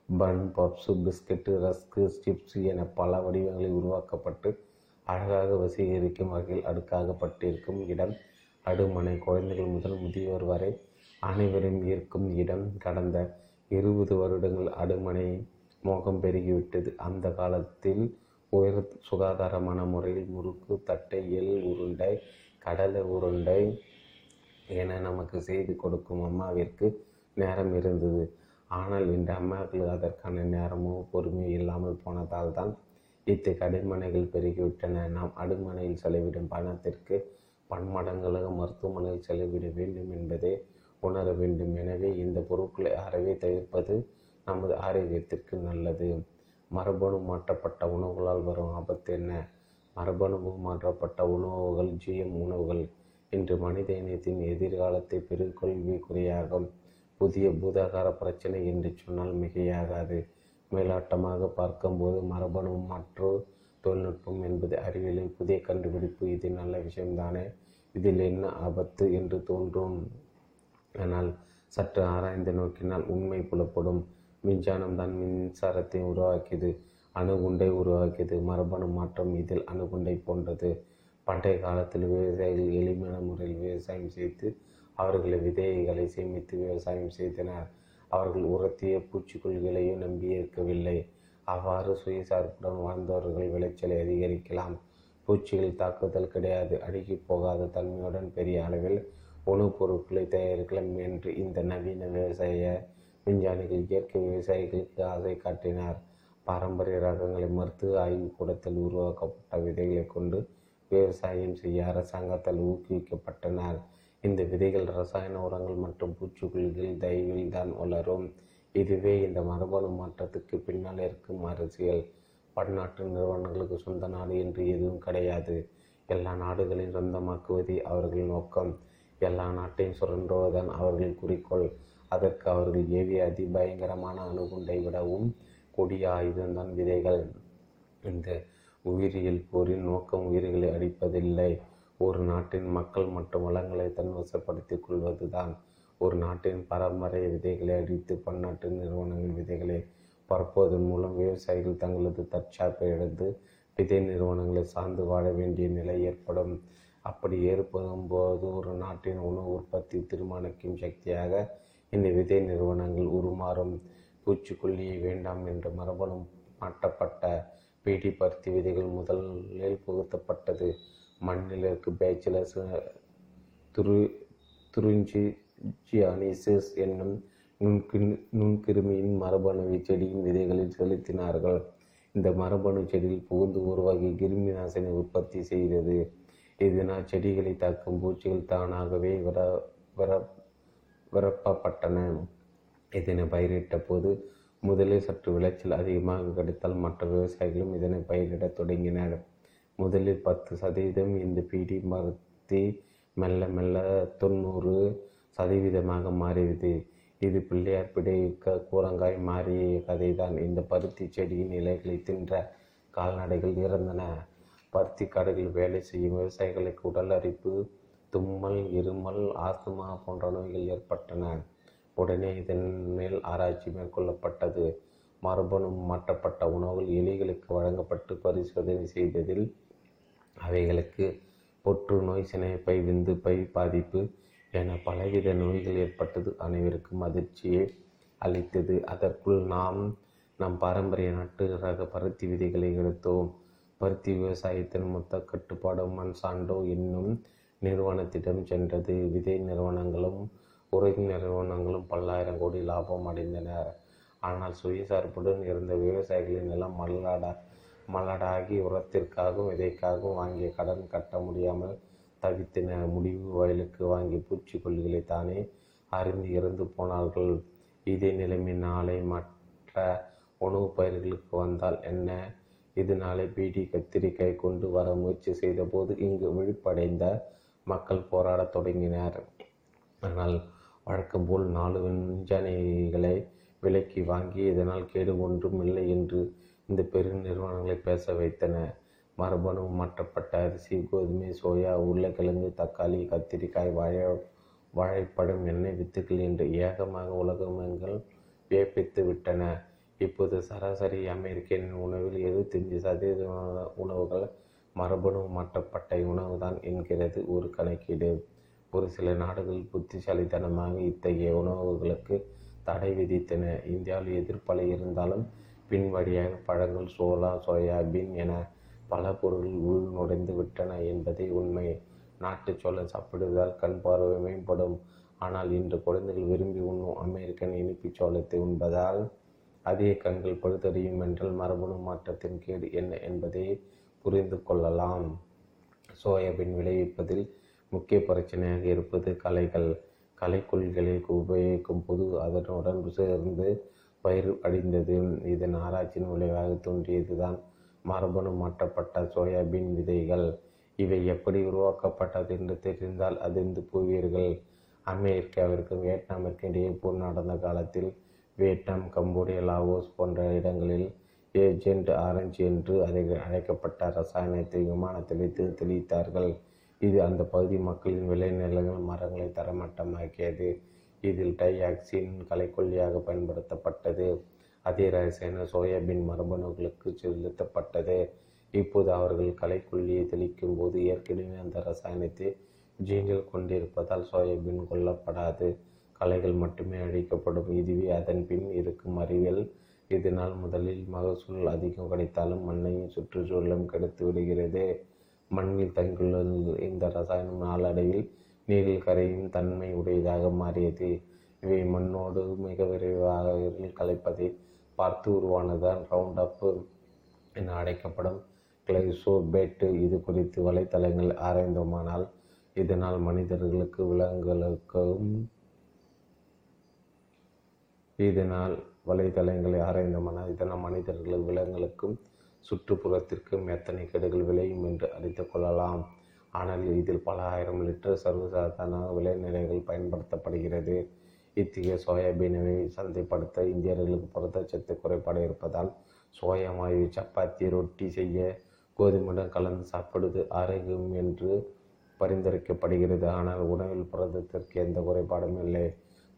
bun puffs biscuit rusk chips என பல வடிவங்களில் உருவாக்கப்பட்டு அழகாக வசீகரிக்கும் வகையில் அடுக்காகப்பட்டிருக்கும் இடம். அடுமனை குழந்தைகள் முதல் முதியோர் வரை அனைவரும் இருக்கும் இடம். கடந்த இருபது வருடங்கள் அடுமனை மோகம் பெருகிவிட்டது. அந்த காலத்தில் உயர் சுகாதாரமான முறையில் முறுக்கு தட்டை எள் உருண்டை கடலை உருண்டை என நமக்கு செய்து கொடுக்கும் அம்மாவிற்கு நேரம் இருந்தது. ஆனால் இன்று அம்மாக்கள் அதற்கான நேரமோ பொறுமையோ இல்லாமல் போனதால் தான் இத்தகைய கடைமனைகள் பெருகிவிட்டன. நாம் அடுமனையில் செலவிடும் பணத்திற்கு பன்மடங்களாக மருத்துவமனையில் செலவிட வேண்டும் என்பதை உணர வேண்டும். எனவே இந்த பொருட்களை அறவே தவிர்ப்பது நமது ஆரோக்கியத்திற்கு நல்லது. மரபணு மாற்றப்பட்ட உணவுகளால் வரும் ஆபத்து என்ன? மரபணு மாற்றப்பட்ட உணவுகள் ஜிஎம் உணவுகள். இன்று மனித இனத்தின் எதிர்காலத்தை பெருக்கொள்விக்குறியாகும் புதிய பூதாகார பிரச்சனை என்று சொன்னால் மிகையாகாது. மேலாட்டமாக பார்க்கும்போது மரபணு மற்றும் தொழில்நுட்பம் என்பது அறிவியலின் புதிய கண்டுபிடிப்பு. இது நல்ல விஷயம்தானே? இதில் என்ன ஆபத்து என்று தோன்றும். ஆனால் சற்று ஆராய்ந்து நோக்கினால் உண்மை புலப்படும். மின்சாரம் தான் மின்சாரத்தை உருவாக்கியது அணுகுண்டை உருவாக்கியது. மரபணு மாற்றம் இதில் அணுகுண்டை போன்றது. பண்டைய காலத்தில் விவசாயிகள் எளிமையான முறையில் விவசாயம் செய்து அவர்களை விதைகளை சேமித்து விவசாயம் செய்தனர். அவர்கள் உரத்திய பூச்சிக்கொல்லிகளையோ நம்பி இருக்கவில்லை. அவ்வாறு சுயசார்புடன் வாழ்ந்தவர்கள் விளைச்சலை அதிகரிக்கலாம். பூச்சிகள் தாக்குதல் கிடையாது. அடுக்கி போகாத தன்மையுடன் பெரிய அளவில் உணவுப் பொருட்களை தயாரிக்கலாம் என்று இந்த நவீன விவசாய விஞ்ஞானிகள் இயற்கை விவசாயிகளுக்கு ஆசை காட்டினார். பாரம்பரிய ரகங்களை மருத்துவ ஆய்வுக்கூடத்தில் உருவாக்கப்பட்ட விதைகளை கொண்டு விவசாயம் செய்ய அரசாங்கத்தால் ஊக்குவிக்கப்பட்டனர். இந்த விதைகள் ரசாயன உரங்கள் மற்றும் பூச்சிக்கொல்லிகள் தயவில் தான் வளரும். இதுவே இந்த மரபணு மாற்றத்துக்கு பின்னால் இருக்கும் அரசியல். பன்னாட்டு நிறுவனங்களுக்கு சொந்த நாடு என்று எதுவும் கிடையாது. எல்லா நாடுகளையும் சொந்தமாக்குவதே அவர்கள் நோக்கம். எல்லா நாட்டையும் சுரண்டுவதுதான் அவர்கள் குறிக்கோள். அதற்கு அவர்கள் ஏவிய அதிபயங்கரமான அணுகுண்டை விடவும் கொடிய ஆயுதம்தான் விதைகள். இந்த உயிரியல் போரின் நோக்கம் உயிர்களை அடிப்பதில்லை ஒரு நாட்டின் மக்கள் மற்றும் வளங்களை தன்வசப்படுத்திக் கொள்வதுதான். ஒரு நாட்டின் பரம்பரை விதைகளை அடித்து பன்னாட்டு நிறுவனங்கள் விதைகளை பரப்புவதன் மூலம் விவசாயிகள் தங்களது தற்சாப்பை இழந்து விதை நிறுவனங்களை சார்ந்து வாழ வேண்டிய நிலை ஏற்படும். அப்படி ஏற்படும் போது ஒரு நாட்டின் உணவு உற்பத்தி தீர்மானிக்கும் சக்தியாக இந்த விதை நிறுவனங்கள் உருமாறும். பூச்சிக்கொல்லியை வேண்டாம் என்ற மரபணு மாற்றப்பட்ட பீடி பருத்தி விதைகள் முதலில் புகுத்தப்பட்டது. மண்ணில் இருக்கும் பேச்சுலர்ஸ் துரு துருஞ்சி ஜியானிசஸ் என்னும் நுண்கி நுண்கிருமியின் மரபணு செடியின் விதைகளில் செலுத்தினார்கள். இந்த மரபணு செடியில் புகுந்து உருவாகி கிருமி நாசினி உற்பத்தி செய்தது. இதனால் செடிகளை தாக்கும் பூச்சிகள் தானாகவே விர விர விரப்பப்பட்டன. இதனை பயிரிட்ட போது முதலில் சற்று விளைச்சல் அதிகமாக கிடைத்தால் மற்ற விவசாயிகளும் இதனை பயிரிடத் தொடங்கினர். முதலில் பத்து சதவீதம் இந்த பீடி மருத்தி மெல்ல மெல்ல தொண்ணூறு சதவீதமாக மாறியது. இது பிள்ளையார் பிடிக்க கூரங்காய் மாறிய கதைதான். இந்த பருத்தி செடியின் இலைகளை தின்ற கால்நடைகள் இறந்தன. பருத்தி காடுகள் வேலை செய்யும் விவசாயிகளுக்கு உடல் அரிப்பு தும்மல் இருமல் ஆஸ்துமா போன்ற நோய்கள் ஏற்பட்டன. உடனே இதன் மேல் ஆராய்ச்சி மேற்கொள்ளப்பட்டது. மரபணு மாற்றப்பட்ட உணவுகள் எலிகளுக்கு வழங்கப்பட்டு பரிசோதனை செய்ததில் அவைகளுக்கு புற்றுநோய் சினைப்பை விந்து பை பாதிப்பு என பலவித நோய்கள் ஏற்பட்டது. அனைவருக்கும் அதிர்ச்சியை அளித்தது. அதற்குள் நாம் நம் பாரம்பரிய நாட்டு ரக பருத்தி விதைகளை எடுத்தோம். பருத்தி விவசாயத்தின் மொத்த கட்டுப்பாடு மன்சாண்டோ என்னும் நிறுவனத்திடம் சென்றது. விதை நிறுவனங்களும் உரை நிறுவனங்களும் பல்லாயிரம் கோடி லாபம் அடைந்தனர் ஆனால் சுயசார்புடன் இருந்த விவசாயிகளின் நிலம் மல்லாட மலடாகி உரத்திற்காகவும் விதைக்காகவும் வாங்கிய கடன் கட்ட முடியாமல் தவித்தன முடிவு வயலுக்கு வாங்கி பூச்சிக்கொல்லிகளை தானே அறிந்து இறந்து போனார்கள். இதே நிலைமை நாளை மற்ற உணவுப் பயிர்களுக்கு வந்தால் என்ன? இது நாளை பீடி கத்திரிக்காய் கொண்டு வர முயற்சி செய்தபோது இங்கு விழிப்படைந்த மக்கள் போராடத் தொடங்கினர். ஆனால் வழக்கம் போல் நாலு விஞ்ஞானிகளை விலக்கி வாங்கி இதனால் கேடு ஒன்றும் இல்லை என்று இந்த பெரு நிறுவனங்களை பேச வைத்தன. மரபணு மாற்றப்பட்ட அரிசி கோதுமை சோயா உருளைக்கிழங்கு தக்காளி கத்திரிக்காய் வாழை வாழைப்பழம் எண்ணெய் வித்துக்கள் என்று ஏகமாக உலகங்கள் வியப்பித்து விட்டன. இப்போது சராசரி அமெரிக்கனின் உணவில் எழுபத்தஞ்சு சதவீத உணவுகள் மரபணு மாற்றப்பட்ட உணவு தான் என்கிறது ஒரு கணக்கீடு. ஒரு சில நாடுகள் புத்திசாலித்தனமாக இத்தகைய உணவுகளுக்கு தடை விதித்தன. இந்தியாவில் எதிர்ப்பலை இருந்தாலும் பின் வழியாக பழங்கள் சோளா சோயாபீன் என பல பொருள்கள் உள் நுழைந்து விட்டன என்பதே உண்மை. நாட்டு சோளம் சாப்பிடுவதால் கண் பார்வை மேம்படும். ஆனால் இன்று குழந்தைகள் விரும்பி உண்ணும் அமெரிக்கன் இனிப்புச் சோளத்தை உண்பதால் அதிக கண்கள் பழுதறியும் என்றால் மரபணு மாற்றத்தின் கேடு என்ன என்பதை புரிந்து கொள்ளலாம். சோயாபீன் விளைவிப்பதில் முக்கிய பிரச்சனையாக இருப்பது களைகள். களைக்கொல்லிகளை உபயோகிக்கும் போது அதனுடன் சேர்ந்து பயிர் அடிந்தது இதன் ஆராய்ச்சியின் விளைவாக தோன்றியதுதான் மரபணு மாற்றப்பட்ட சோயாபீன் விதைகள். இவை எப்படி உருவாக்கப்பட்டது என்று தெரிந்தால் அதிர்ந்து போவீர்கள். அமெரிக்காவிற்கும் வியட்நாமிற்கும் இடையே போர் நடந்த காலத்தில் வியட்நாம் கம்போடியா லாவோஸ் போன்ற இடங்களில் ஏஜென்ட் ஆரஞ்சு என்று அதை அழைக்கப்பட்ட ரசாயனத்தை விமானத்தில் வைத்து தெளித்தார்கள். இது அந்த பகுதி மக்களின் விளைநிலங்கள் மரங்களை தரமட்டமாக்கியது. இதில் டைஆக்சின் களைக்கொல்லியாக பயன்படுத்தப்பட்டது. அதே ரசாயன சோயாபீன் மரபணுக்களுக்கு செலுத்தப்பட்டது. இப்போது அவர்கள் கலைக்கொல்லியை தெளிக்கும் போது ஏற்கனவே அந்த ரசாயனத்தை ஜீன்கள் கொண்டிருப்பதால் சோயாபீன் கொல்லப்படாது. களைகள் மட்டுமே அழிக்கப்படும். இதுவே அதன் பின் இருக்கும் அறிவியல். இதனால் முதலில் மகசூல் அதிகம் கிடைத்தாலும் மண்ணையும் சுற்றுச்சூழலும் கெடுத்து விடுகிறது. மண்ணில் தங்கியுள்ள இந்த ரசாயனம் நாளடைவில் நீரில் கரையும் தன்மை உடையதாக மாறியது. இவை மண்ணோடு மிக விரைவாக கலைப்பதை பார்த்து உருவானதுதான் ரவுண்ட் அப் என அழைக்கப்படும் கிளைசோபேட்டு. இது குறித்து வலைத்தளங்கள் ஆராய்ந்தோமானால் இதனால் மனிதர்களுக்கு விலங்குகளுக்கும் இதனால் வலைதளங்களை ஆராய்ந்தோமானால் இதனால் மனிதர்களுக்கு விலங்குகளுக்கும் சுற்றுப்புறத்திற்கும் எத்தனை கெடுகள் விளையும் என்று அறிந்து கொள்ளலாம். ஆனால் இதில் பல ஆயிரம் லிட்டர் சர்வசாதாரண விளைநிலைகள் பயன்படுத்தப்படுகிறது. இத்தகைய சோயாபீனை சந்தைப்படுத்த இந்தியர்களுக்கு புரதச்சத்து குறைபாடு இருப்பதால் சோயா மாவு சப்பாத்தி ரொட்டி செய்ய கோதுமையுடன் கலந்து சாப்பிடுவது ஆரோக்கியம் என்று பரிந்துரைக்கப்படுகிறது. ஆனால் உணவில் புரதத்திற்கு எந்த குறைபாடும் இல்லை.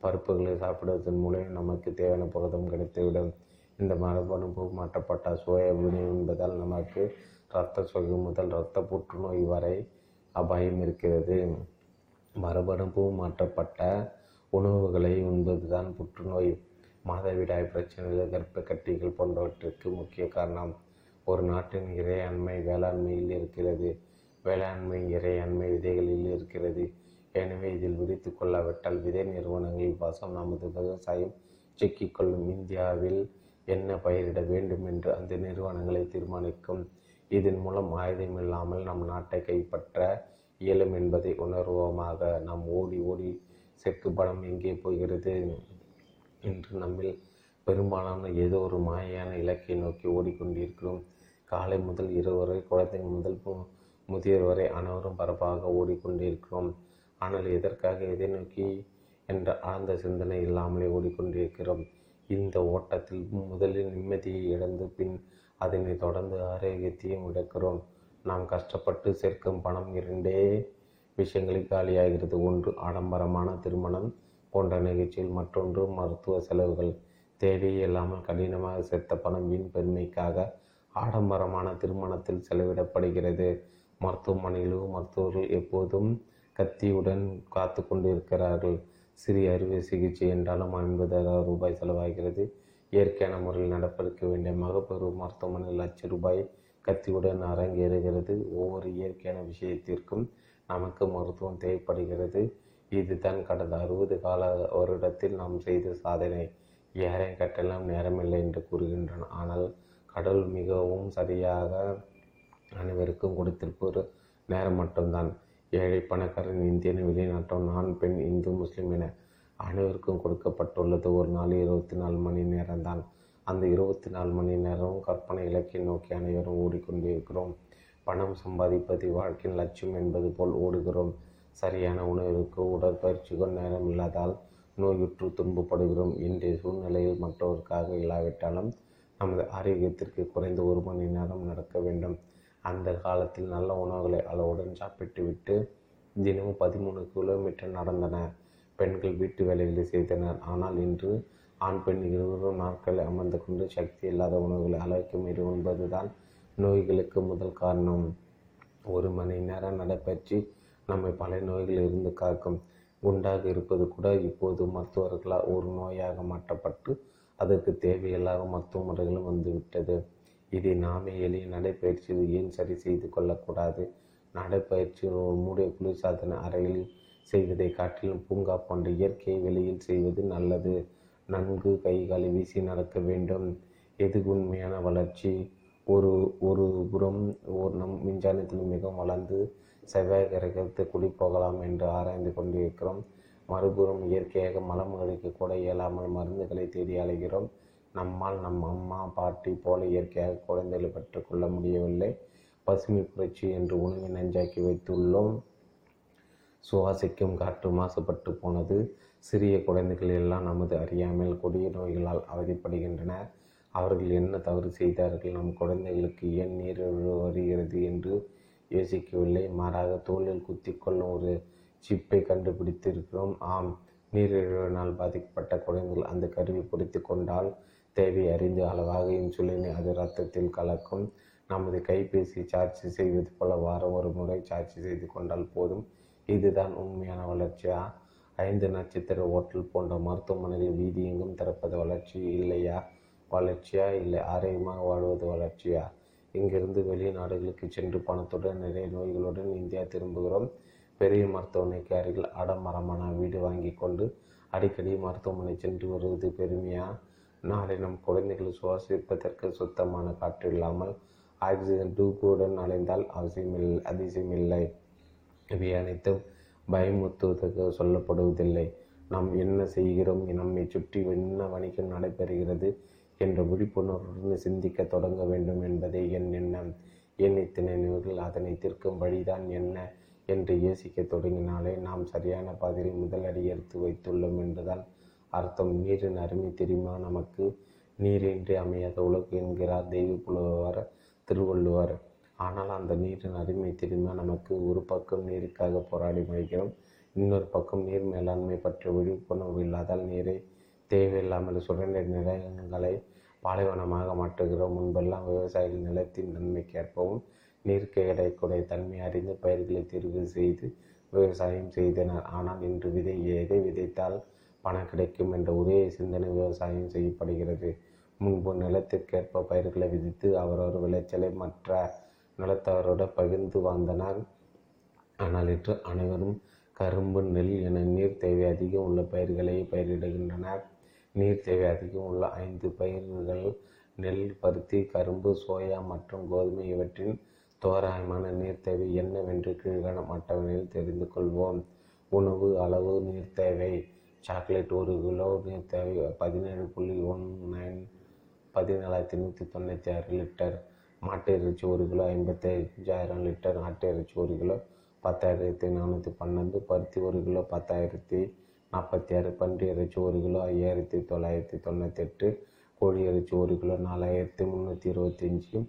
பருப்புகளை சாப்பிடுவதன் மூலம் நமக்கு தேவையான புரதம் கிடைத்துவிடும். இந்த மரபணு மாற்றப்பட்ட சோயாபீன் என்பதால் நமக்கு இரத்த சோகை முதல் இரத்த புற்றுநோய் வரை அபாயம் இருக்கிறது. மரபணு மாற்றப்பட்ட உணவுகளை உண்பதுதான் புற்றுநோய். மாதவிடாய் பிரச்சனைகள் கர்ப்ப கட்டிகள் போன்றவற்றிற்கு முக்கிய காரணம். ஒரு நாட்டின் இறையாண்மை வேளாண்மையில் இருக்கிறது. வேளாண்மை இறையாண்மை விதைகளில் இருக்கிறது. எனவே இதில் விரித்து கொள்ளாவிட்டால் விதை நிறுவனங்களில் வாசம் நமது விவசாயம் சிக்கிக்கொள்ளும். இந்தியாவில் என்ன பயிரிட வேண்டும் என்று அந்த நிறுவனங்களை தீர்மானிக்கும். இதன் மூலம் ஆயுதம் இல்லாமல் நம் நாட்டை கைப்பற்ற இயலும் என்பதை உணர்வோமாக நாம் ஓடி ஓடி செக்கு பணம் எங்கே போகிறது என்று நம்மில் பெரும்பாலான ஏதோ ஒரு மாயான இலக்கை நோக்கி ஓடிக்கொண்டிருக்கிறோம். காலை முதல் இரவு வரை குழந்தைகள் முதல் முதியோர் வரை அனைவரும் பரப்பாக ஓடிக்கொண்டிருக்கிறோம். ஆனால் எதற்காக எதை நோக்கி என்ற ஆழ்ந்த சிந்தனை இல்லாமலே ஓடிக்கொண்டிருக்கிறோம்? இந்த ஓட்டத்தில் முதலில் நிம்மதியை இழந்து பின் அதனை தொடர்ந்து ஆரோக்கியத்தையும் இழக்கிறோம். நாம் கஷ்டப்பட்டு சேர்க்கும் பணம் இரண்டே விஷயங்களில் காலியாகிறது. ஒன்று ஆடம்பரமான திருமணம் போன்ற நிகழ்ச்சியில் மற்றொன்று மருத்துவ செலவுகள். தேவையே இல்லாமல் கடினமாக சேர்த்த பணம் வீண் பெருமைக்காக ஆடம்பரமான திருமணத்தில் செலவிடப்படுகிறது. மருத்துவமனையிலோ மருத்துவர்கள் எப்போதும் கத்தியுடன் காத்து கொண்டிருக்கிறார்கள். சிறிய அறுவை சிகிச்சை என்றாலும் ஐம்பதாயிரம் ரூபாய் செலவாகிறது. இயற்கையான முறையில் நடப்பிருக்க வேண்டிய மகப்பருவ மருத்துவமனை லட்ச ரூபாய் கத்தியுடன் அரங்கேறுகிறது ஒவ்வொரு இயற்கையான விஷயத்திற்கும் நமக்கு மருத்துவம் தேவைப்படுகிறது. இதுதான் கடந்த அறுபது கால வருடத்தில் நாம் செய்த சாதனை. யாரையும் கட்டெல்லாம் நேரமில்லை என்று கூறுகின்றன. ஆனால் கடவுள் மிகவும் சரியாக அனைவருக்கும் கொடுத்திருப்பது நேரம் மட்டும்தான். ஏழை பணக்காரன் இந்தியன் வெளிநாட்டம் நான் பெண் இந்து முஸ்லீம் என அனைவருக்கும் கொடுக்கப்பட்டுள்ளது. ஒரு நாள் இருபத்தி நாலு மணி நேரம்தான். அந்த இருபத்தி நாலு மணி நேரமும் கற்பனை இலக்கை நோக்கி அனைவரும் ஓடிக்கொண்டிருக்கிறோம். பணம் சம்பாதிப்பது வாழ்க்கையின் லட்சியம் என்பது போல் ஓடுகிறோம். சரியான உணவிற்கு உடற்பயிற்சிக்கும் நேரம் இல்லாதால் நோயுற்று துன்பப்படுகிறோம். இன்றைய சூழ்நிலையில் மற்றவருக்காக இல்லாவிட்டாலும் நமது ஆரோக்கியத்திற்கு குறைந்த ஒரு மணி நேரம் நடக்க வேண்டும். அந்த காலத்தில் நல்ல உணவுகளை அளவுடன் சாப்பிட்டுவிட்டு தினமும் பதிமூணு கிலோமீட்டர் நடந்தன. பெண்கள் வீட்டு வேலைகளை செய்தனர் ஆனால் இன்று ஆண் பெண் இருவரும் நாட்களில் அமர்ந்து கொண்டு சக்தி இல்லாத உணவுகளை அளவுக்கு மீறி உண்பதுதான் நோய்களுக்கு முதல் காரணம். ஒரு மணி நேரம் நடைபயிற்சி நம்மை பல நோய்களிலிருந்து காக்கும். குண்டாக இருப்பது கூட இப்போது மருத்துவர்களால் ஒரு நோயாக மாற்றப்பட்டு அதற்கு தேவையில்லாத மருத்துவ முறைகளும் வந்துவிட்டது. இதை நாமே எளிய நடைப்பயிற்சியில் ஏன் சரி செய்து கொள்ளக்கூடாது? நடைப்பயிற்சி மூடிய குளிர்சாதன அறையில் செய்வதை காட்டிலும் பூங்கா போன்ற இயற்கை வெளியில் செய்வது நல்லது. நன்கு கைகளை வீசி நடக்க வேண்டும். எது உண்மையான வளர்ச்சி? ஒரு ஒரு புறம் ஒரு நம் விஞ்ஞானத்தில் மிகவும் வளர்ந்து செவ்வாய் கிரகத்தை குடி போகலாம் என்று ஆராய்ந்து கொண்டிருக்கிறோம். மறுபுறம் இயற்கையாக மலம்களுக்கு கூட இயலாமல் மருந்துகளை தேடி அலைகிறோம். நம்மால் நம் அம்மா பாட்டி போல இயற்கையாக குழந்தைகளை பெற்றுக்கொள்ள முடியவில்லை. பசுமை புரட்சி என்று உணவை நஞ்சாக்கி வைத்துள்ளோம். சுவாசிக்கும் காற்று மாசுபட்டு போனது. சிறிய குழந்தைகள் எல்லாம் நமது அறியாமல் கொடிய நோய்களால் அவதிப்படுகின்றனர் அவர்கள் என்ன தவறு செய்தார்கள்? நம் குழந்தைகளுக்கு ஏன் நீரிழிவு வருகிறது என்று யோசிக்கவில்லை. மாறாக தோளில் குத்திக்கொள்ளும் ஒரு சிப்பை கண்டுபிடித்திருக்கிறோம். ஆம் நீரிழிவினால் பாதிக்கப்பட்ட குழந்தைகள் அந்த கருவி பொருத்தி கொண்டால் தேவை அறிந்து அளவாக இன்சுலினை அது ரத்தத்தில் கலக்கும். நமது கைபேசி சார்ஜ் செய்வது போல வாரம் ஒரு முறை சார்ஜ் செய்து கொண்டால் போதும். இதுதான் உண்மையான வளர்ச்சியா ஐந்து நட்சத்திர ஓட்டல் போன்ற மருத்துவமனையில் வீதி எங்கும் திறப்பது வளர்ச்சி இல்லையா? வளர்ச்சியா இல்லை ஆரோக்கியமாக வாழ்வது வளர்ச்சியா? இங்கிருந்து வெளிநாடுகளுக்கு சென்று பணத்துடன் நிறைய நோய்களுடன் இந்தியா திரும்புகிறோம். பெரிய மருத்துவமனைக்கு அருகில் அடமரமான வீடு வாங்கி கொண்டு அடிக்கடி மருத்துவமனை சென்று வருவது பெருமையா? நாளை நம் குழந்தைகள் சுவாசிப்பதற்கு சுத்தமான காற்று இல்லாமல் ஆக்சிஜன் டூக்குடன் அலைந்தால் அவசியமில்லை அதிசயமில்லை இவை அனைத்தும் பயமுறுத்துவதற்கு சொல்லப்படுவதில்லை. நாம் என்ன செய்கிறோம்? நம்மை சுற்றி என்ன வணிகம் நடைபெறுகிறது என்ற விழிப்புணர்வுடன் சிந்திக்க தொடங்க வேண்டும் என்பதே என் எண்ணம். என் இத்தனை நினைவுகள் அதனை தீர்க்கும் வழிதான் என்ன என்று யோசிக்க தொடங்கினாலே நாம் சரியான பாதையில் முதலடி எடுத்து வைத்துள்ளோம் என்றுதான் அர்த்தம். நீரின் அருமை தெரியுமா? நமக்கு நீரின்றி அமையாத உலகு என்கிறார் தெய்வ புலவர் திருவள்ளுவர். ஆனால் அந்த நீரின் அருமை தெரியுமா? நமக்கு ஒரு பக்கம் நீருக்காக போராடி முடிகிறோம் இன்னொரு பக்கம் நீர் மேலாண்மை பற்றிய விழிப்புணர்வு இல்லாதால் நீரை தேவையில்லாமல் சுரநீர் நிலையங்களை பாலைவனமாக மாற்றுகிறோம். முன்பெல்லாம் விவசாயிகள் நிலத்தின் நன்மைக்கேற்பவும் நீர் கிடைக்கூடிய தன்மை அறிந்து பயிர்களை தேர்வு செய்து விவசாயம் செய்தனர். ஆனால் இன்று விதை எதை விதைத்தால் பணம் கிடைக்கும் என்ற ஒரே சிந்தனை விவசாயம் செய்யப்படுகிறது. முன்பு நிலத்திற்கேற்ப பயிர்களை விதித்து அவரவர் விளைச்சலை மற்ற நிலத்தவரோடு பகிர்ந்து வந்தனர் ஆனால் இன்று அனைவரும் கரும்பு நெல் என நீர் தேவை அதிகம் உள்ள பயிர்களை பயிரிடுகின்றனர். நீர் தேவை அதிகம் உள்ள ஐந்து பயிர்கள் நெல் பருத்தி கரும்பு சோயா மற்றும் கோதுமை இவற்றின் தோராயமான நீர் தேவை என்னவென்று கீழ்காணும் அட்டவணையில் தெரிந்து கொள்வோம். உணவு அளவு நீர் தேவை. சாக்லேட் ஒரு கிலோ நீர் தேவை பதினேழு புள்ளி ஒன் நைன் பதினேழாயிரத்தி நூற்றி தொண்ணூற்றி ஆறு லிட்டர். மாட்டு இறைச்சி ஒரு கிலோ ஐம்பத்தி அஞ்சாயிரம் லிட்டர் ஆட்டு இறைச்சி ஒரு கிலோ பத்தாயிரத்தி நானூற்றி பன்னெண்டு பருத்தி ஒரு கிலோ பத்தாயிரத்தி நாற்பத்தி ஆறு பன்றி இறைச்சி ஒரு கிலோ ஐயாயிரத்தி தொள்ளாயிரத்தி தொண்ணூத்தெட்டு கோழி இறைச்சி ஒரு கிலோ நாலாயிரத்தி முந்நூற்றி இருபத்தஞ்சி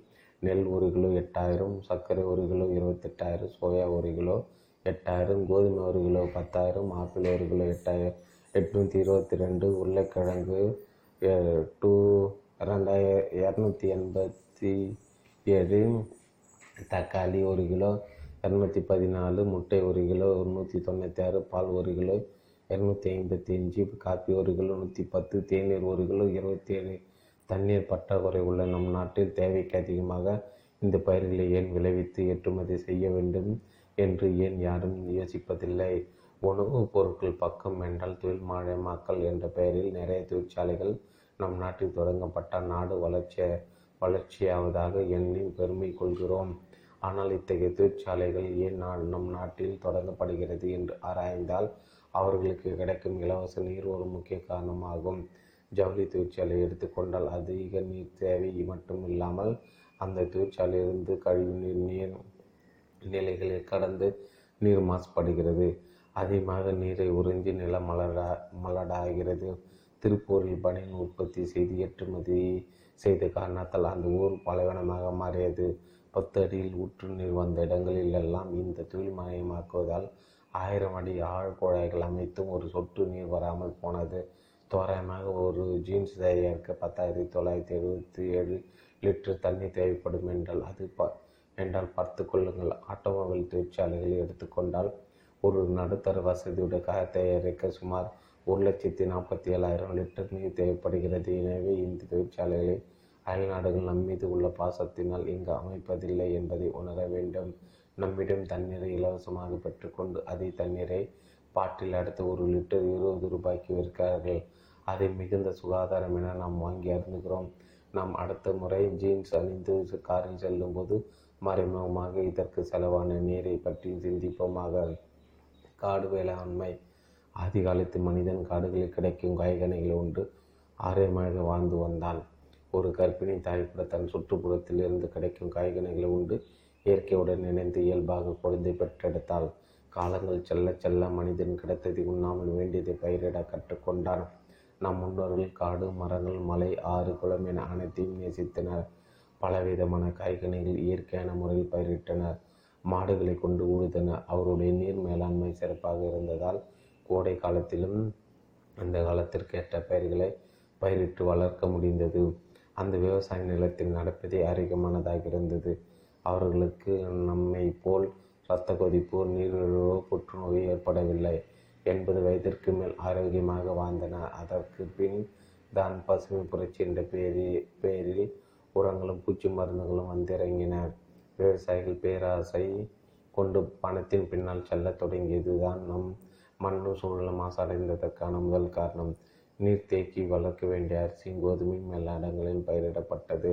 நெல் ஒரு கிலோ எட்டாயிரம் சர்க்கரை ஒரு கிலோ இருபத்தெட்டாயிரம் சோயா ஒரு கிலோ எட்டாயிரம் கோதுமை ஒரு கிலோ பத்தாயிரம் ஆப்பிள் ஒரு கிலோ எட்டாயிரம் எட்நூற்றி இருபத்தி ரெண்டு உருளைக்கிழங்கு டூ ரெண்டாயிர இரநூத்தி எண்பத்தி ஏழு தக்காளி ஒரு கிலோ இரநூத்தி பதினாலு முட்டை ஒரு கிலோ நூற்றி தொண்ணூற்றி ஆறு பால் ஒரு கிலோ இரநூத்தி ஐம்பத்தி அஞ்சு காப்பி ஒரு கிலோ நூற்றி பத்து தேநீர் ஒரு கிலோ இருபத்தி ஏழு தண்ணீர் பற்றாக்குறை உள்ள நம் நாட்டில் தேவைக்கு அதிகமாக இந்த பயிர்களை ஏன் விளைவித்து ஏற்றுமதி செய்ய வேண்டும் என்று ஏன் யாரும் யோசிப்பதில்லை? உணவுப் பொருட்கள் பக்கம் என்றால் தொழில் தொழில்மயமாக்கல் என்ற பெயரில் நிறைய தொழிற்சாலைகள் நம் நாட்டில் தொடங்கப்பட்ட நாடு வளர்ச்சி வளர்ச்சியாவதாக எண்ணி பெருமை கொள்கிறோம். ஆனால் இத்தகைய தொழிற்சாலைகள் ஏன் நம் நாட்டில் தொடங்கப்படுகிறது என்று ஆராய்ந்தால் அவர்களுக்கு கிடைக்கும் இலவச நீர் ஒரு முக்கிய காரணமாகும். ஜவுளி தொழிற்சாலை எடுத்துக்கொண்டால் அதிக நீர் தேவை மட்டும் இல்லாமல் அந்த தொழிற்சாலையிலிருந்து கழிவு நீர் நீர் நிலைகளில் கடந்து நீர் மாசுபடுகிறது. அதிகமாக நீரை உறிஞ்சி நிலம் மலடா மலடாகிறது. திருப்பூரில் பனியன் உற்பத்தி செய்து ஏற்றுமதி செய்த காரணத்தால் அந்த ஊர் பலவீனமாக மாறியது. பத்து அடியில் ஊற்று நீர் வந்த இடங்களில் எல்லாம் இந்த தொழில்மயமாக்குவதால் ஆயிரம் அடி ஆழ்குழாய்கள் அமைத்தும் ஒரு சொட்டு நீர் வராமல் போனது. தோராயமாக ஒரு ஜீன்ஸ் தயாரிக்க பத்தாயிரத்தி தொள்ளாயிரத்தி எழுபத்தி ஏழு லிட்டர் தண்ணீர் தேவைப்படும் என்றால் அது ப என்றால் பார்த்து கொள்ளுங்கள். ஆட்டோமொபைல் தொழிற்சாலைகளை எடுத்துக்கொண்டால் ஒரு நடுத்தர வசதியுடைய கார் தயாரிக்க சுமார் ஒரு லட்சத்தி நாற்பத்தி ஏழாயிரம் லிட்டர் நீர் தேவைப்படுகிறது. எனவே இந்த தொழிற்சாலைகளை அயல்நாடுகள் நம்மீது உள்ள பாசத்தினால் இங்கு அமைப்பதில்லை என்பதை உணர வேண்டும். நம்மிடம் தண்ணீரை இலவசமாக பெற்றுக்கொண்டு அதே தண்ணீரை பாட்டில் அடுத்து ஒரு லிட்டர் இருபது ரூபாய்க்கு விற்கிறார்கள். அதை மிகுந்த சுகாதாரம் என நாம் வாங்கி அறிந்துகிறோம் நாம் அடுத்த முறை ஜீன்ஸ் அணிந்து காரில் செல்லும்போது மறைமுகமாக இதற்கு செலவான நீரை பற்றி சிந்திப்போமாக. காடு வேளாண்மை ஆதிகாலத்து மனிதன் காடுகளில் கிடைக்கும் காய்கனிகள் உண்டு ஆரியமாக வாழ்ந்து வந்தான். ஒரு கர்ப்பிணி தாய் கூட தன் சுற்றுப்புறத்தில் இருந்து கிடைக்கும் காய்கனிகளை உண்டு. இயற்கையுடன் இணைந்து இயல்பாக குழந்தை பெற்றெடுத்தாள். காலங்கள் செல்ல செல்ல மனிதன் கிடைத்ததை உண்ணாமல் வேண்டியதை பயிரிட கற்றுக்கொண்டான். நம் முன்னோர்கள் காடு மரங்கள் மலை ஆறு குளம் என அனைத்தையும் நேசித்தனர். பலவிதமான காய்கனிகள் இயற்கையான முறையில் பயிரிட்டனர். மாடுகளை கொண்டு உழுதனர். அவருடைய நீர் மேலாண்மை சிறப்பாக இருந்ததால் கோடை காலத்திலும் அந்த காலத்திற்கேற்ற பயிர்களை பயிரிட்டு வளர்க்க முடிந்தது. அந்த விவசாய நிலத்தில் நடப்பதே ஆரோக்கியமானதாக இருந்தது. அவர்களுக்கு நம்மை போல் இரத்த கொதிப்பு நீரிழிவோ புற்றுநோய் ஏற்படவில்லை. எண்பது வயதிற்கு மேல் ஆரோக்கியமாக வாழ்ந்தனர் அதற்கு பின் தான் பசுமை புரட்சி என்ற பெயரில் பெயரில் உரங்களும் பூச்சி மருந்துகளும் வந்திறங்கின. விவசாயிகள் பேராசை கொண்டு பணத்தின் பின்னால் செல்லத் தொடங்கியது தான் நம் மண்ணும் சூழலும் மாசடைந்ததற்கான முதல் காரணம் நீர் தேக்கி வளர்க்க வேண்டிய அரிசியும் கோதுமையும் எல்லா இடங்களிலும் பயிரிடப்பட்டது.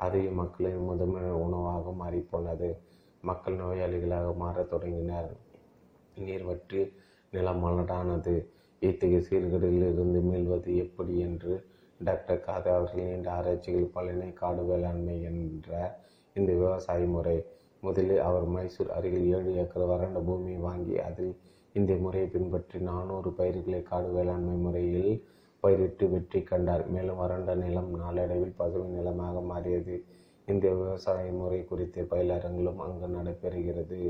அதிக மக்களின் முதன்மை உணவாக மாறிப்போனது. மக்கள் நோயாளிகளாக மாறத் தொடங்கினர். நீர் வற்றி நிலம் மலடானது இத்தகைய சீர்கேடில் இருந்து மீள்வது எப்படி என்று டாக்டர் காதா அவர்கள் நீண்ட ஆராய்ச்சிகள் பலனை காடு வேளாண்மை என்ற இந்த விவசாய முறை. முதலில் அவர் மைசூர் அருகில் ஏழு ஏக்கர் வறண்ட பூமியை வாங்கி அதில் இந்த முறையை பின்பற்றி நானூறு பயிர்களை காடு வேளாண்மை முறையில் பயிரிட்டு வெற்றி கண்டார். மேலும் வறண்ட நிலம் நாளடைவில் பசுமை நிலமாக மாறியது. இந்த விவசாய முறை குறித்த பயிலரங்களும் அங்கு நடைபெறுகிறது.